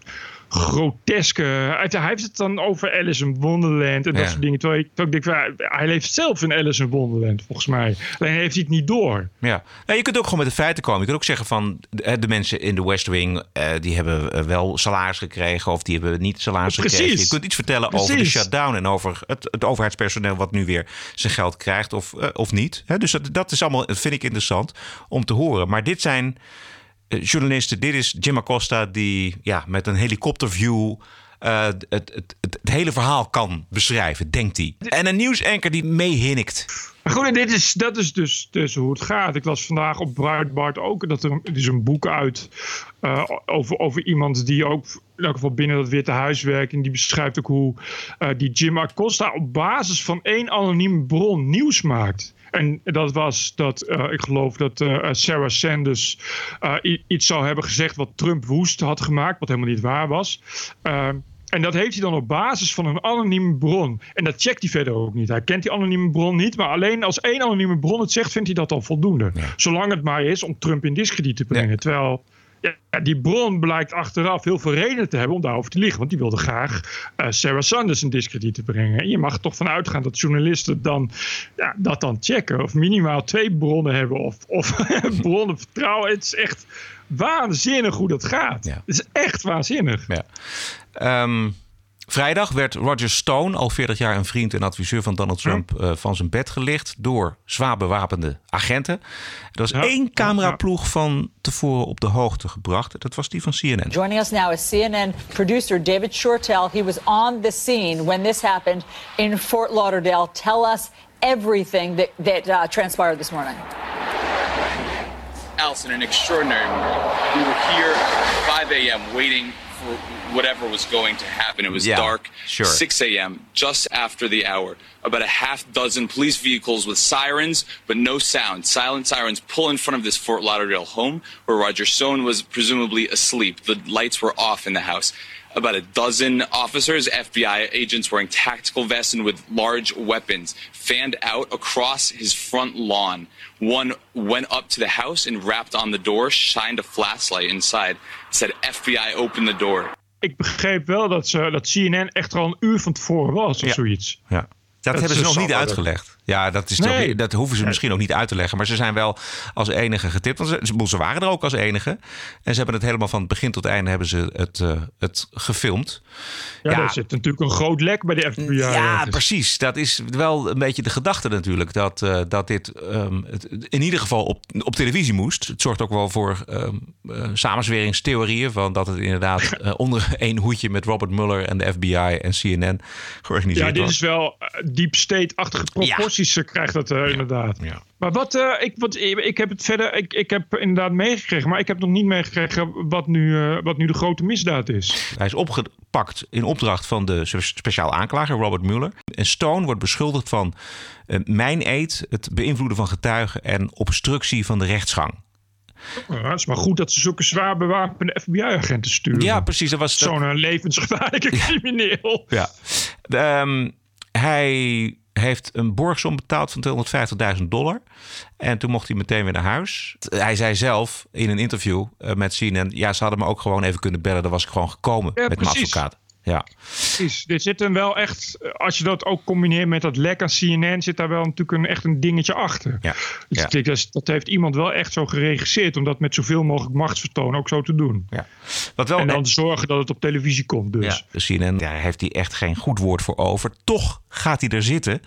groteske... Hij heeft het dan over Alice in Wonderland en dat soort dingen. Terwijl ik, terwijl ik denk, hij leeft zelf in Alice in Wonderland, volgens mij. Alleen heeft hij het niet door. Ja, nou, je kunt ook gewoon met de feiten komen. Je kunt ook zeggen van de, de mensen in de West Wing, eh, die hebben eh, wel salaris gekregen of die hebben niet salaris Precies. gekregen. Je kunt iets vertellen over de shutdown en over het, het overheidspersoneel wat nu weer zijn geld krijgt of, eh, of niet. Dus dat, dat is allemaal, vind ik interessant om te horen. Maar dit zijn journalisten, dit is Jim Acosta die ja, met een helikopterview eh, het, het, het, het hele verhaal kan beschrijven, denkt hij. En een nieuwsanker die meehinnikt. Maar goed, en dit is, dat is dus, dus hoe het gaat. Ik las vandaag op Breitbart ook dat er, is een boek uit eh, over, over iemand die ook in geval binnen dat Witte Huis werkt. En die beschrijft ook hoe eh, die Jim Acosta op basis van één anonieme bron nieuws maakt. En dat was dat, eh, ik geloof dat eh, Sarah Sanders eh, iets zou hebben gezegd wat Trump woest had gemaakt, wat helemaal niet waar was. En dat heeft hij dan op basis van een anonieme bron. En dat checkt hij verder ook niet. Hij kent die anonieme bron niet. Maar alleen als één anonieme bron het zegt, vindt hij dat al voldoende. Zolang het maar is om Trump in discrediet te brengen. Terwijl ja, die bron blijkt achteraf heel veel redenen te hebben om daarover te liegen. Want die wilde graag eh, Sarah Sanders in discrediet te brengen. En je mag er toch van uitgaan dat journalisten dan, ja, dat dan checken. Of minimaal twee bronnen hebben. Of, of bronnen vertrouwen. Het is echt waanzinnig hoe dat gaat. Het is echt waanzinnig. Ja. Ehm, Vrijdag werd Roger Stone, al 40 jaar een vriend en adviseur van Donald Trump, uh, van zijn bed gelicht door zwaar bewapende agenten. Er was één cameraploeg van tevoren op de hoogte gebracht. Dat was die van CNN. Joining us now is CNN producer David Shortell. He was on the scene when this happened in Fort Lauderdale. Tell us everything that, that uh, transpired this morning. Allison, an extraordinary morning. We were here 5 a.m. waiting whatever was going to happen. It was Yeah, dark, sure. 6 a.m., just after the hour. About a half dozen police vehicles with sirens, but no sound. Silent sirens pull in front of this Fort Lauderdale home where Roger Stone was presumably asleep. The lights were off in the house. About a dozen officers, FBI agents wearing tactical vests and with large weapons, fanned out across his front lawn. One went up to the house and rapped on the door, shined a flashlight inside, said, FBI, open the door. Ik begreep wel dat, ze, dat CNN echt al een uur van tevoren was of Ja. zoiets. Ja. Dat, Dat hebben ze nog niet uitgelegd. Ja, dat, is Nee. toch- dat hoeven ze misschien ook niet uit te leggen. Maar ze zijn wel als enige getipt. Want ze, ze waren er ook als enige. En ze hebben het helemaal van het begin tot einde hebben ze het, eh, het gefilmd. Ja, daar zit natuurlijk een groot lek bij de FBI. Ja, precies. Dat is wel een beetje de gedachte natuurlijk. Dat, eh, dat dit ehm, het in ieder geval op, op televisie moest. Het zorgt ook wel voor ehm eh, samenzweringstheorieën. Van dat het inderdaad onder één hoedje met Robert Mueller en de FBI en CNN georganiseerd Ja, dit was. is wel deep state-achtige proporties eh, krijgt dat eh, inderdaad. Maar wat, eh, ik, wat, ik heb het verder, ik, ik heb inderdaad meegekregen, maar ik heb nog niet meegekregen wat nu, wat nu de grote misdaad is. Hij is opgepakt in opdracht van de spe- speciaal aanklager Robert Mueller. En Stone wordt beschuldigd van uh, mijn-eed, het beïnvloeden van getuigen en obstructie van de rechtsgang. Ja, het is maar goed dat ze zulke zwaar bewapende FBI-agenten sturen. Ja, precies. Dat was Zo'n levensgevaarlijke crimineel. Ja. Ehm, hij heeft een borgsom betaald van 250.000 dollar. En toen mocht hij meteen weer naar huis. Hij zei zelf in een interview eh, met CNN... ja, ze hadden me ook gewoon even kunnen bellen. Dan was ik gewoon gekomen Ja, met mijn advocaat. Ja. Precies. Dit zit hem wel echt, als je dat ook combineert met dat lek aan CNN, zit daar wel natuurlijk een, echt een dingetje achter. Ja. Dus Ja. ik denk, dat, dat heeft iemand wel echt zo geregisseerd om dat met zoveel mogelijk machtsvertoon ook zo te doen. Ja. Wat wel, en dan zorgen dat het op televisie komt dus. Ja, de CNN, daar heeft hij echt geen goed woord voor over. Toch gaat hij er zitten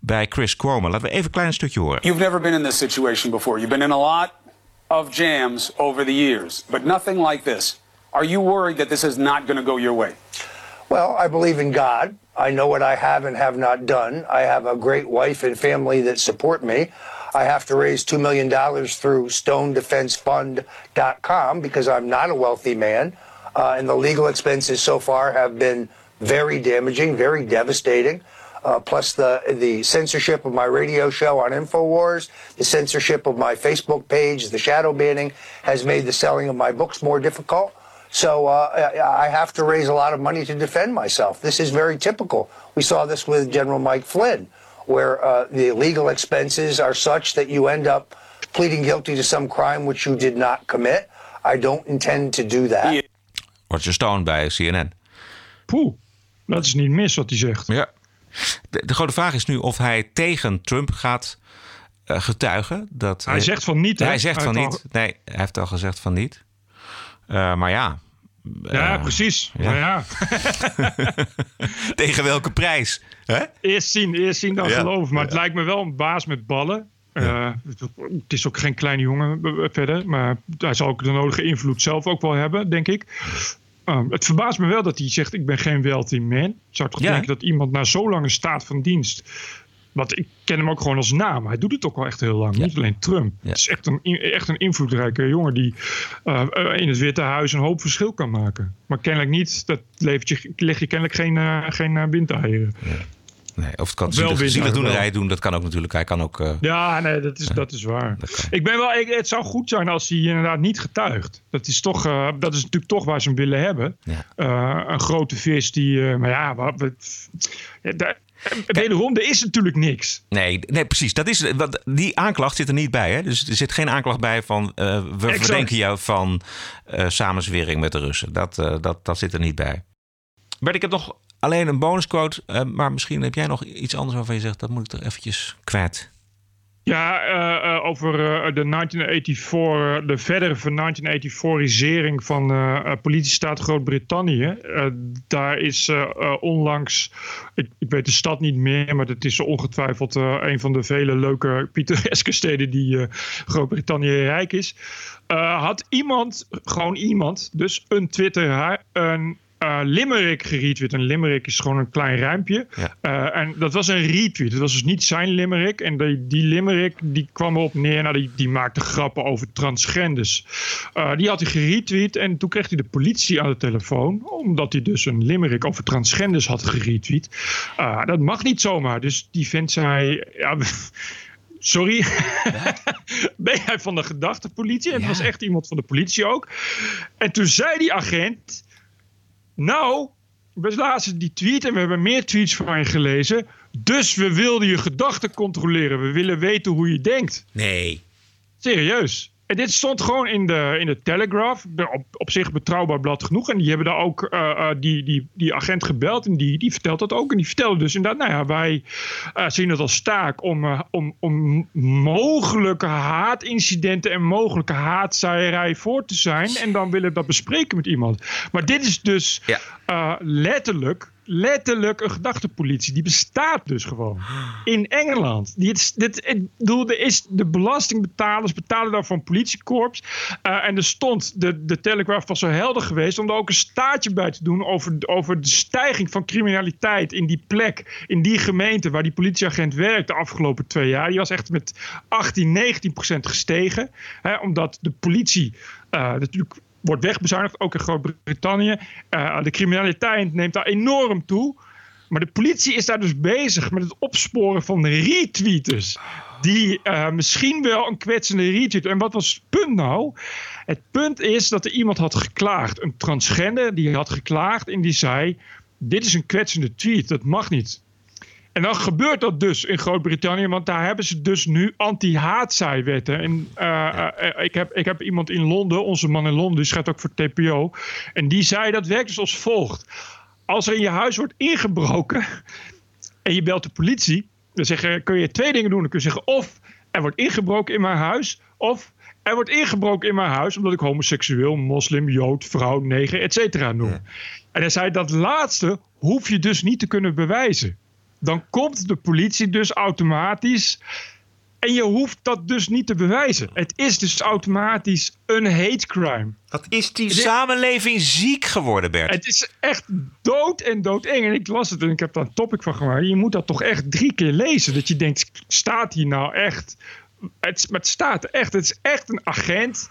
bij Chris Cuomo. Laten we even een klein stukje horen. You've never been in this situation before. You've been in a lot of jams over the years, but nothing like this. Are you worried that this is not going to go your way? Well, I believe in God. I know what I have and have not done. I have a great wife and family that support me. I have to raise $2 million through stonedefensefund.com because I'm not a wealthy man. Uh, and the legal expenses so far have been very damaging, very devastating. Uh, plus the the censorship of my radio show on Infowars, the censorship of my Facebook page, the shadow banning has made the selling of my books more difficult. So uh, I have to raise a lot of money to defend myself. This is very typical. We saw this with General Mike Flynn, where uh, the legal expenses are such that you end up pleading guilty to some crime which you did not commit. I don't intend to do that. Roger Stone bij CNN. Poeh, dat is niet mis wat hij zegt. Ja. De, de grote vraag is nu of hij tegen Trump gaat eh, getuigen. Dat, Hij zegt van niet, hè? Hij zegt Hij van niet. Nee, hij heeft al gezegd van niet. Eh, maar ja. Ja, Eh, precies. ja. Tegen welke prijs? Hè? Eerst zien, eerst zien dan Ja. geloven. Maar het lijkt me wel een baas met ballen. Eh, het is ook geen kleine jongen verder. Maar hij zal ook de nodige invloed zelf ook wel hebben, denk ik. Eh, het verbaast me wel dat hij zegt: Ik ben geen wealthy man. Ik zou toch denken dat iemand na zo'n lange staat van dienst. Want ik ken hem ook gewoon als naam. Hij doet het ook al echt heel lang. Niet alleen Trump. Het is echt een, echt een invloedrijke jongen die eh, eh, in het Witte Huis een hoop verschil kan maken. Maar kennelijk niet. Dat levert je, leg je kennelijk geen, eh geen windeieren. Nee, of het kan zielig, zielig doenerij wel. doen. Dat kan ook natuurlijk. Hij kan ook... Ja, nee, dat is, dat is waar. ik ben wel, ik, het zou goed zijn als hij inderdaad niet getuigt. Dat is, toch, dat is natuurlijk toch waar ze hem willen hebben. Een grote vis die. maar ja, wat, wat- wederom, er is natuurlijk niks. Nee, nee, precies. Dat is, wat- die aanklacht zit er niet bij. Hè? Dus er zit geen aanklacht bij van... eh, we Exact. verdenken jou van eh samenzwering met de Russen. Dat, eh, dat, dat zit er niet bij. Bert, ik heb nog alleen een bonusquote. maar misschien heb jij nog iets anders waarvan je zegt... dat moet ik er eventjes kwijt. Ja, uh, uh, over uh, de 1984, de verdere van 1984isering van politiestaat Groot-Brittannië. daar is onlangs, ik, ik, weet de stad niet meer, maar het is ongetwijfeld een van de vele leuke pittoreske steden die Groot-Brittannië rijk is. had iemand, gewoon iemand, dus een twitteraar, een uh, Limerick geretweet. Een Limerick is gewoon een klein ruimpje. Uh, en dat was een retweet. Het was dus niet zijn Limerick. En die, die Limerick die kwam erop neer. Nou, die, die maakte grappen over transgenders. Uh, die had hij geretweet. En toen kreeg hij de politie aan de telefoon. Omdat hij dus een Limerick over transgenders had geretweet. dat mag niet zomaar. Dus die vent zei... Ja, sorry, ben jij van de gedachtepolitie? En het was echt iemand van de politie ook. En toen zei die agent... Nou, we lazen die tweet en we hebben meer tweets van je gelezen. Dus we wilden je gedachten controleren. We willen weten hoe je denkt. Nee. Serieus. En dit stond gewoon in de, in de Telegraph. Op, op zich betrouwbaar blad genoeg. En die hebben daar ook uh, uh, die, die, die agent gebeld. En die, die vertelt dat ook. En die vertelde dus inderdaad, nou ja, wij uh, zien het als taak om, om, om mogelijke haatincidenten en mogelijke haatzaaierij voor te zijn. En dan willen we dat bespreken met iemand. Maar dit is dus ja. letterlijk letterlijk een gedachtepolitie. Die bestaat dus gewoon. In Engeland. Dit, dit, is, de belastingbetalers betalen daarvoor een politiekorps. Uh, en er stond, de, de Telegraph was zo helder geweest... om er ook een staartje bij te doen over, over de stijging van criminaliteit... in die plek, in die gemeente waar die politieagent werkt de afgelopen twee jaar. Die was echt met 18, 19 procent gestegen. Hè, omdat de politie... Uh, natuurlijk wordt wegbezuinigd, ook in Groot-Brittannië. Uh, de criminaliteit neemt daar enorm toe. Maar de politie is daar dus bezig met het opsporen van retweeters. Die uh, misschien wel een kwetsende retweet. En wat was het punt nou? Het punt is dat er iemand had geklaagd. Een transgender die had geklaagd en die zei... Dit is een kwetsende tweet, dat mag niet. En dan gebeurt dat dus in Groot-Brittannië, want daar hebben ze dus nu anti-haatzaaiwetten. En uh, uh, ik, heb, ik heb iemand in Londen, onze man in Londen, die schrijft ook voor TPO. En die zei dat werkt dus als volgt. Als er in je huis wordt ingebroken en je belt de politie, dan zeggen, kun je twee dingen doen. Dan kun je zeggen of er wordt ingebroken in mijn huis, of er wordt ingebroken in mijn huis omdat ik homoseksueel, moslim, jood, vrouw, neger, et cetera noem. Ja. En hij zei dat laatste hoef je dus niet te kunnen bewijzen dan komt de politie dus automatisch. En je hoeft dat dus niet te bewijzen. Het is dus automatisch een hate crime. Wat is die samenleving ziek geworden, Bert? Het is echt dood en doodeng. En ik las het en ik heb daar een topic van gemaakt. Je moet dat toch echt drie keer lezen. Dat je denkt, staat hier nou echt... Het, het staat echt, het is echt een agent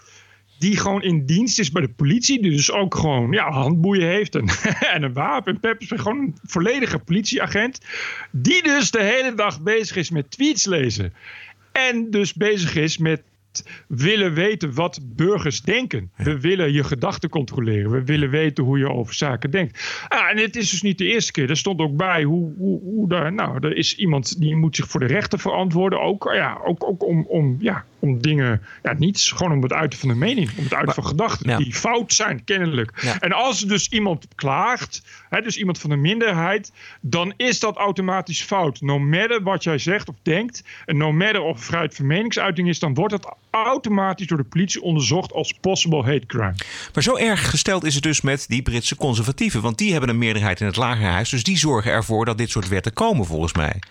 die gewoon in dienst is bij de politie. Die dus ook gewoon ja, handboeien heeft en, en een wapen. En gewoon een volledige politieagent. Die dus de hele dag bezig is met tweets lezen. En dus bezig is met willen weten wat burgers denken. We willen je gedachten controleren. We willen weten hoe je over zaken denkt. Ah, en het is dus niet de eerste keer. Er stond ook bij hoe, hoe, hoe daar, nou, er is iemand die moet zich voor de rechten verantwoorden. Ook, ja, ook, ook om, om, ja, om dingen, ja, niets, gewoon om het uiten van de mening, om het uiten van gedachten die fout zijn, kennelijk. En als er dus iemand klaagt, hè, dus iemand van de minderheid, dan is dat automatisch fout. No matter wat jij zegt of denkt, en no matter of vrijheid van meningsuiting is, dan wordt het automatisch door de politie onderzocht als possible hate crime. Maar zo erg gesteld is het dus met die Britse conservatieven, want die hebben een meerderheid in het lagerhuis, dus die zorgen ervoor dat dit soort wetten komen, volgens mij.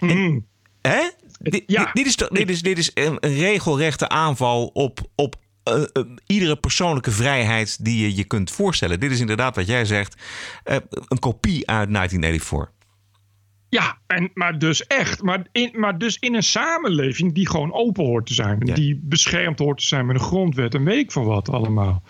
En, mm. hè? Dit, ja. dit, is, dit, is, dit is een, regelrechte aanval op, op uh, uh, iedere persoonlijke vrijheid die je je kunt voorstellen. Dit is inderdaad wat jij zegt, uh, een kopie uit 1984. Ja, en, maar dus echt. Maar, in, maar dus in een samenleving die gewoon open hoort te zijn. Ja. Die beschermd hoort te zijn met een grondwet en weet ik van wat allemaal.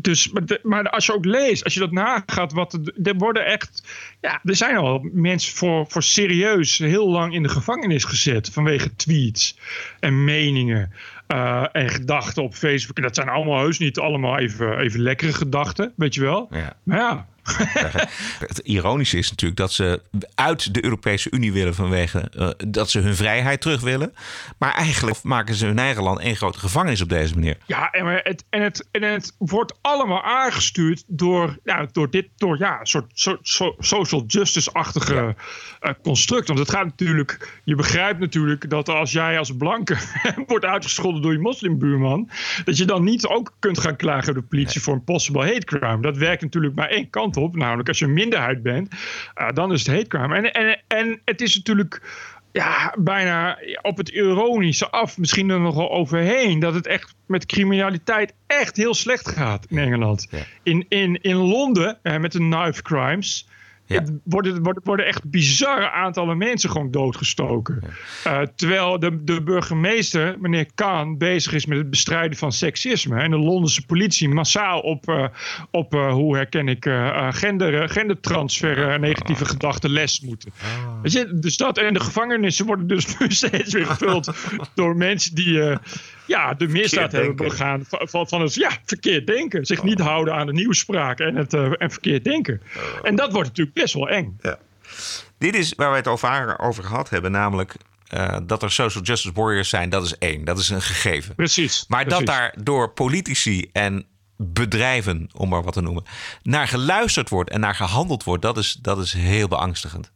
Dus, maar, maar, als je ook leest, als je dat nagaat, wat er worden echt. Ja, er zijn al mensen voor, voor serieus heel lang in de gevangenis gezet vanwege tweets en meningen. Eh, en gedachten op Facebook. En dat zijn allemaal heus niet allemaal even, even lekkere gedachten, weet je wel. Ja. Maar ja, Het ironische is natuurlijk dat ze uit de Europese Unie willen vanwege eh, dat ze hun vrijheid terug willen. Maar eigenlijk maken ze hun eigen land één grote gevangenis op deze manier. Ja, en het, en het, en het wordt allemaal aangestuurd door, ja, door dit, door ja, een soort, soort so- social justice-achtige eh, construct. Want het gaat natuurlijk, je begrijpt natuurlijk dat als jij als blanke wordt uitgescholden door je moslimbuurman, dat je dan niet ook kunt gaan klagen bij de politie voor een possible hate crime. Dat werkt natuurlijk maar één kant op, namelijk als je een minderheid bent, eh, dan is het hate crime. En, en, en het is natuurlijk ja, bijna op het ironische af, misschien er nog wel overheen, dat het echt met criminaliteit echt heel slecht gaat in Engeland. In, in, in Londen, eh, met de knife crimes, het worden, worden, worden echt bizarre aantallen mensen gewoon doodgestoken. Eh, terwijl de, de burgemeester, meneer Khan, bezig is met het bestrijden van seksisme. En de Londense politie massaal op, eh, op eh, hoe herken ik, gender, gendertransfer, negatieve gedachten les moeten. Weet je, dus dat, en de gevangenissen worden dus nu steeds weer gevuld door mensen die ja, de misdaad hebben begaan van, van, het ja, verkeerd denken. Zich niet houden aan de nieuwspraak en het en verkeerd denken. En dat wordt natuurlijk best wel eng. Dit is waar wij het over gehad hebben, namelijk eh, dat er social justice warriors zijn, dat is één. Dat is een gegeven. Precies. Maar dat daar door politici en bedrijven, om maar wat te noemen, naar geluisterd wordt en naar gehandeld wordt, dat is, dat is heel beangstigend.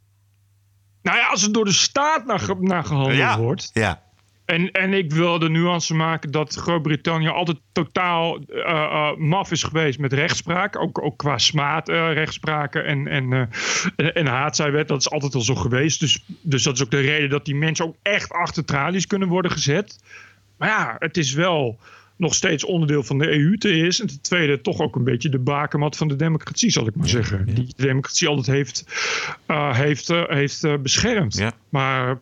Nou ja, als het door de staat naar, naar gehandeld Ja. wordt. Ja. En, en ik wil de nuance maken dat Groot-Brittannië altijd totaal eh, eh, maf is geweest met rechtspraak. Ook, ook qua smaad eh, rechtspraken en, en, en, haatzijwet. Dat is altijd al zo geweest. Dus, dus dat is ook de reden dat die mensen ook echt achter tralies kunnen worden gezet. Maar ja, het is wel nog steeds onderdeel van de EU te is. En ten tweede toch ook een beetje de bakermat van de democratie, zal ik maar zeggen. Die de democratie altijd heeft, heeft, heeft beschermd. Maar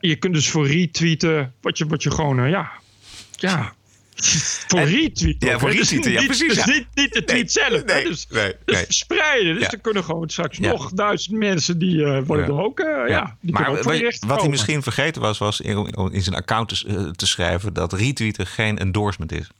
je kunt dus voor retweeten wat je, wat je gewoon, eh, ja, ja, voor retweeten. ja, voor. Dus retweeten, ja, precies, Dus ja. niet, niet de tweet zelf, hè. dus, nee, dus nee. verspreiden. Dus Ja. er kunnen gewoon straks nog duizend mensen die eh, worden er ook, eh, ja. Die Maar ook wat, hij misschien vergeten was, was in, in zijn account te, te schrijven dat retweeten geen endorsement is.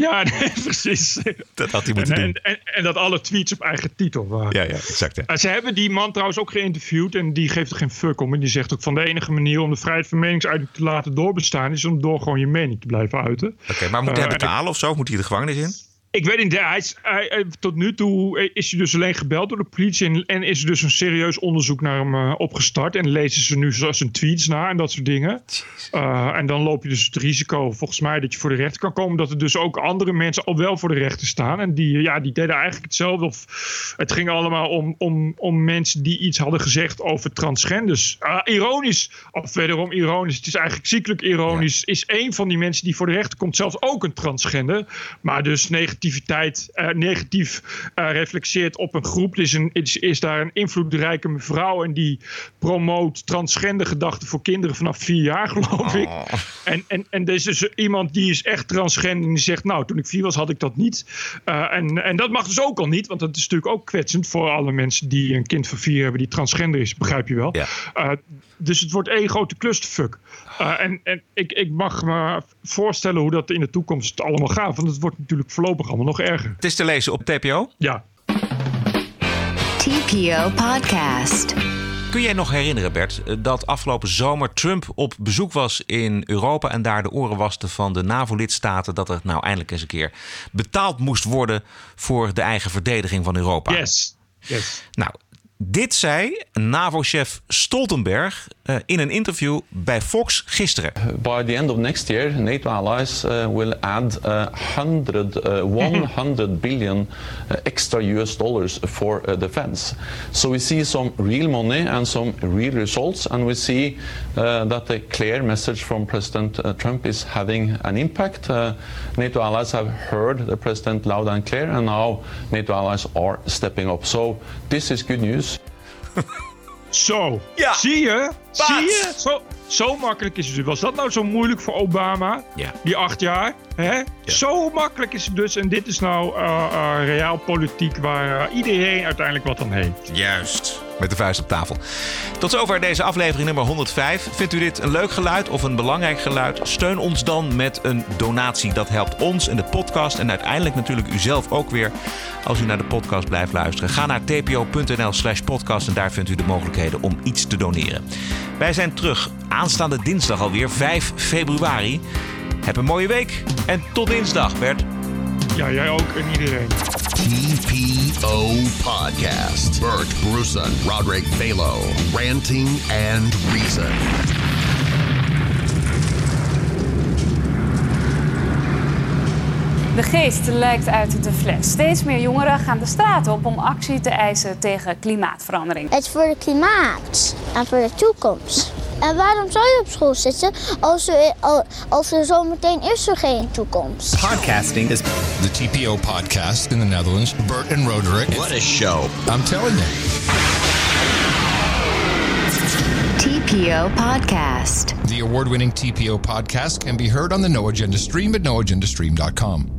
Ja, nee, precies. Dat had hij moeten en, doen. En, en, en dat alle tweets op eigen titel waren. Ja, ja, exact. Ja. Uh, Ze hebben die man trouwens ook geïnterviewd en die geeft er geen fuck om. En die zegt ook van de enige manier om de vrijheid van meningsuiting te laten doorbestaan is om door gewoon je mening te blijven uiten. Oké, maar moet hij ik- betalen of zo? Moet hij de gevangenis in? Ik weet niet, hij is, hij- hij- tot nu toe is hij dus alleen gebeld door de politie en, en is er dus een serieus onderzoek naar hem eh, opgestart. En lezen ze nu zijn tweets na en dat soort dingen. Eh, en dan loop je dus het risico, volgens mij, dat je voor de rechter kan komen. Dat er dus ook andere mensen al wel voor de rechter staan. En die, ja, die deden eigenlijk hetzelfde. Of het ging allemaal om, om, om mensen die iets hadden gezegd over transgenders. Ah, ironisch, of wederom ironisch, het is eigenlijk ziekelijk ironisch. Is een van die mensen die voor de rechter komt zelfs ook een transgender. Maar dus negativiteit, eh, negatief eh, reflexeert op een groep. Er is, een, is, is daar een invloedrijke mevrouw en die promoot transgender gedachten voor kinderen vanaf vier jaar, geloof ik. En, en, en er is dus iemand die is echt transgender en die zegt, nou, toen ik vier was had ik dat niet. Eh, en, en dat mag dus ook al niet, want dat is natuurlijk ook kwetsend voor alle mensen die een kind van vier hebben die transgender is, begrijp je wel. Dus het wordt één grote clusterfuck. Eh, en en ik, ik mag me voorstellen hoe dat in de toekomst allemaal gaat, want het wordt natuurlijk voorlopig allemaal nog erger. Het is te lezen op TPO? Ja. TPO Podcast. Kun jij nog herinneren, Bert, dat afgelopen zomer Trump op bezoek was in Europa en daar de oren waste van de NAVO-lidstaten dat er nou eindelijk eens een keer betaald moest worden voor de eigen verdediging van Europa? Yes. yes. Nou, dit zei NAVO-chef Stoltenberg eh, in een interview bij Fox gisteren. By the end of next year, NATO allies uh, will add uh, 100, uh, 100 billion extra US dollars for defense. So we see some real money and some real results, and we see uh, that the clear message from President Trump is having an impact. Uh, NATO allies have heard the president loud and clear, and now NATO allies are stepping up. So this is good news. Zo, zie je? Zie je? Zo, zo makkelijk is het dus. Was dat nou zo moeilijk voor Obama? Ja. Die acht jaar? Hè? Zo makkelijk is het dus. En dit is nou uh, uh, realpolitiek waar uh, iedereen uiteindelijk wat aan heeft. Juist. Met de vuist op tafel. Tot zover deze aflevering nummer 105. Vindt u dit een leuk geluid of een belangrijk geluid? Steun ons dan met een donatie. Dat helpt ons en de podcast en uiteindelijk natuurlijk u zelf ook weer als u naar de podcast blijft luisteren. Ga naar tpo.nl slash podcast en daar vindt u de mogelijkheden om iets te doneren. Wij zijn terug aanstaande dinsdag alweer, 5 februari. Heb een mooie week en tot dinsdag, Bert. Ja, jij ook en iedereen. TPO Podcast. Bert Brussen, Roderick Balo. Ranting and Reason. De geest lijkt uit de fles. Steeds meer jongeren gaan de straat op om actie te eisen tegen klimaatverandering. Het is voor het klimaat en voor de toekomst. En waarom zou je op school zitten als er, als er zometeen is er geen toekomst? Podcasting is the TPO podcast in the Netherlands. Bert and Roderick. What a show. I'm telling you. TPO Podcast. The award winning TPO podcast can be heard on the No Agenda stream at noagendastream.com.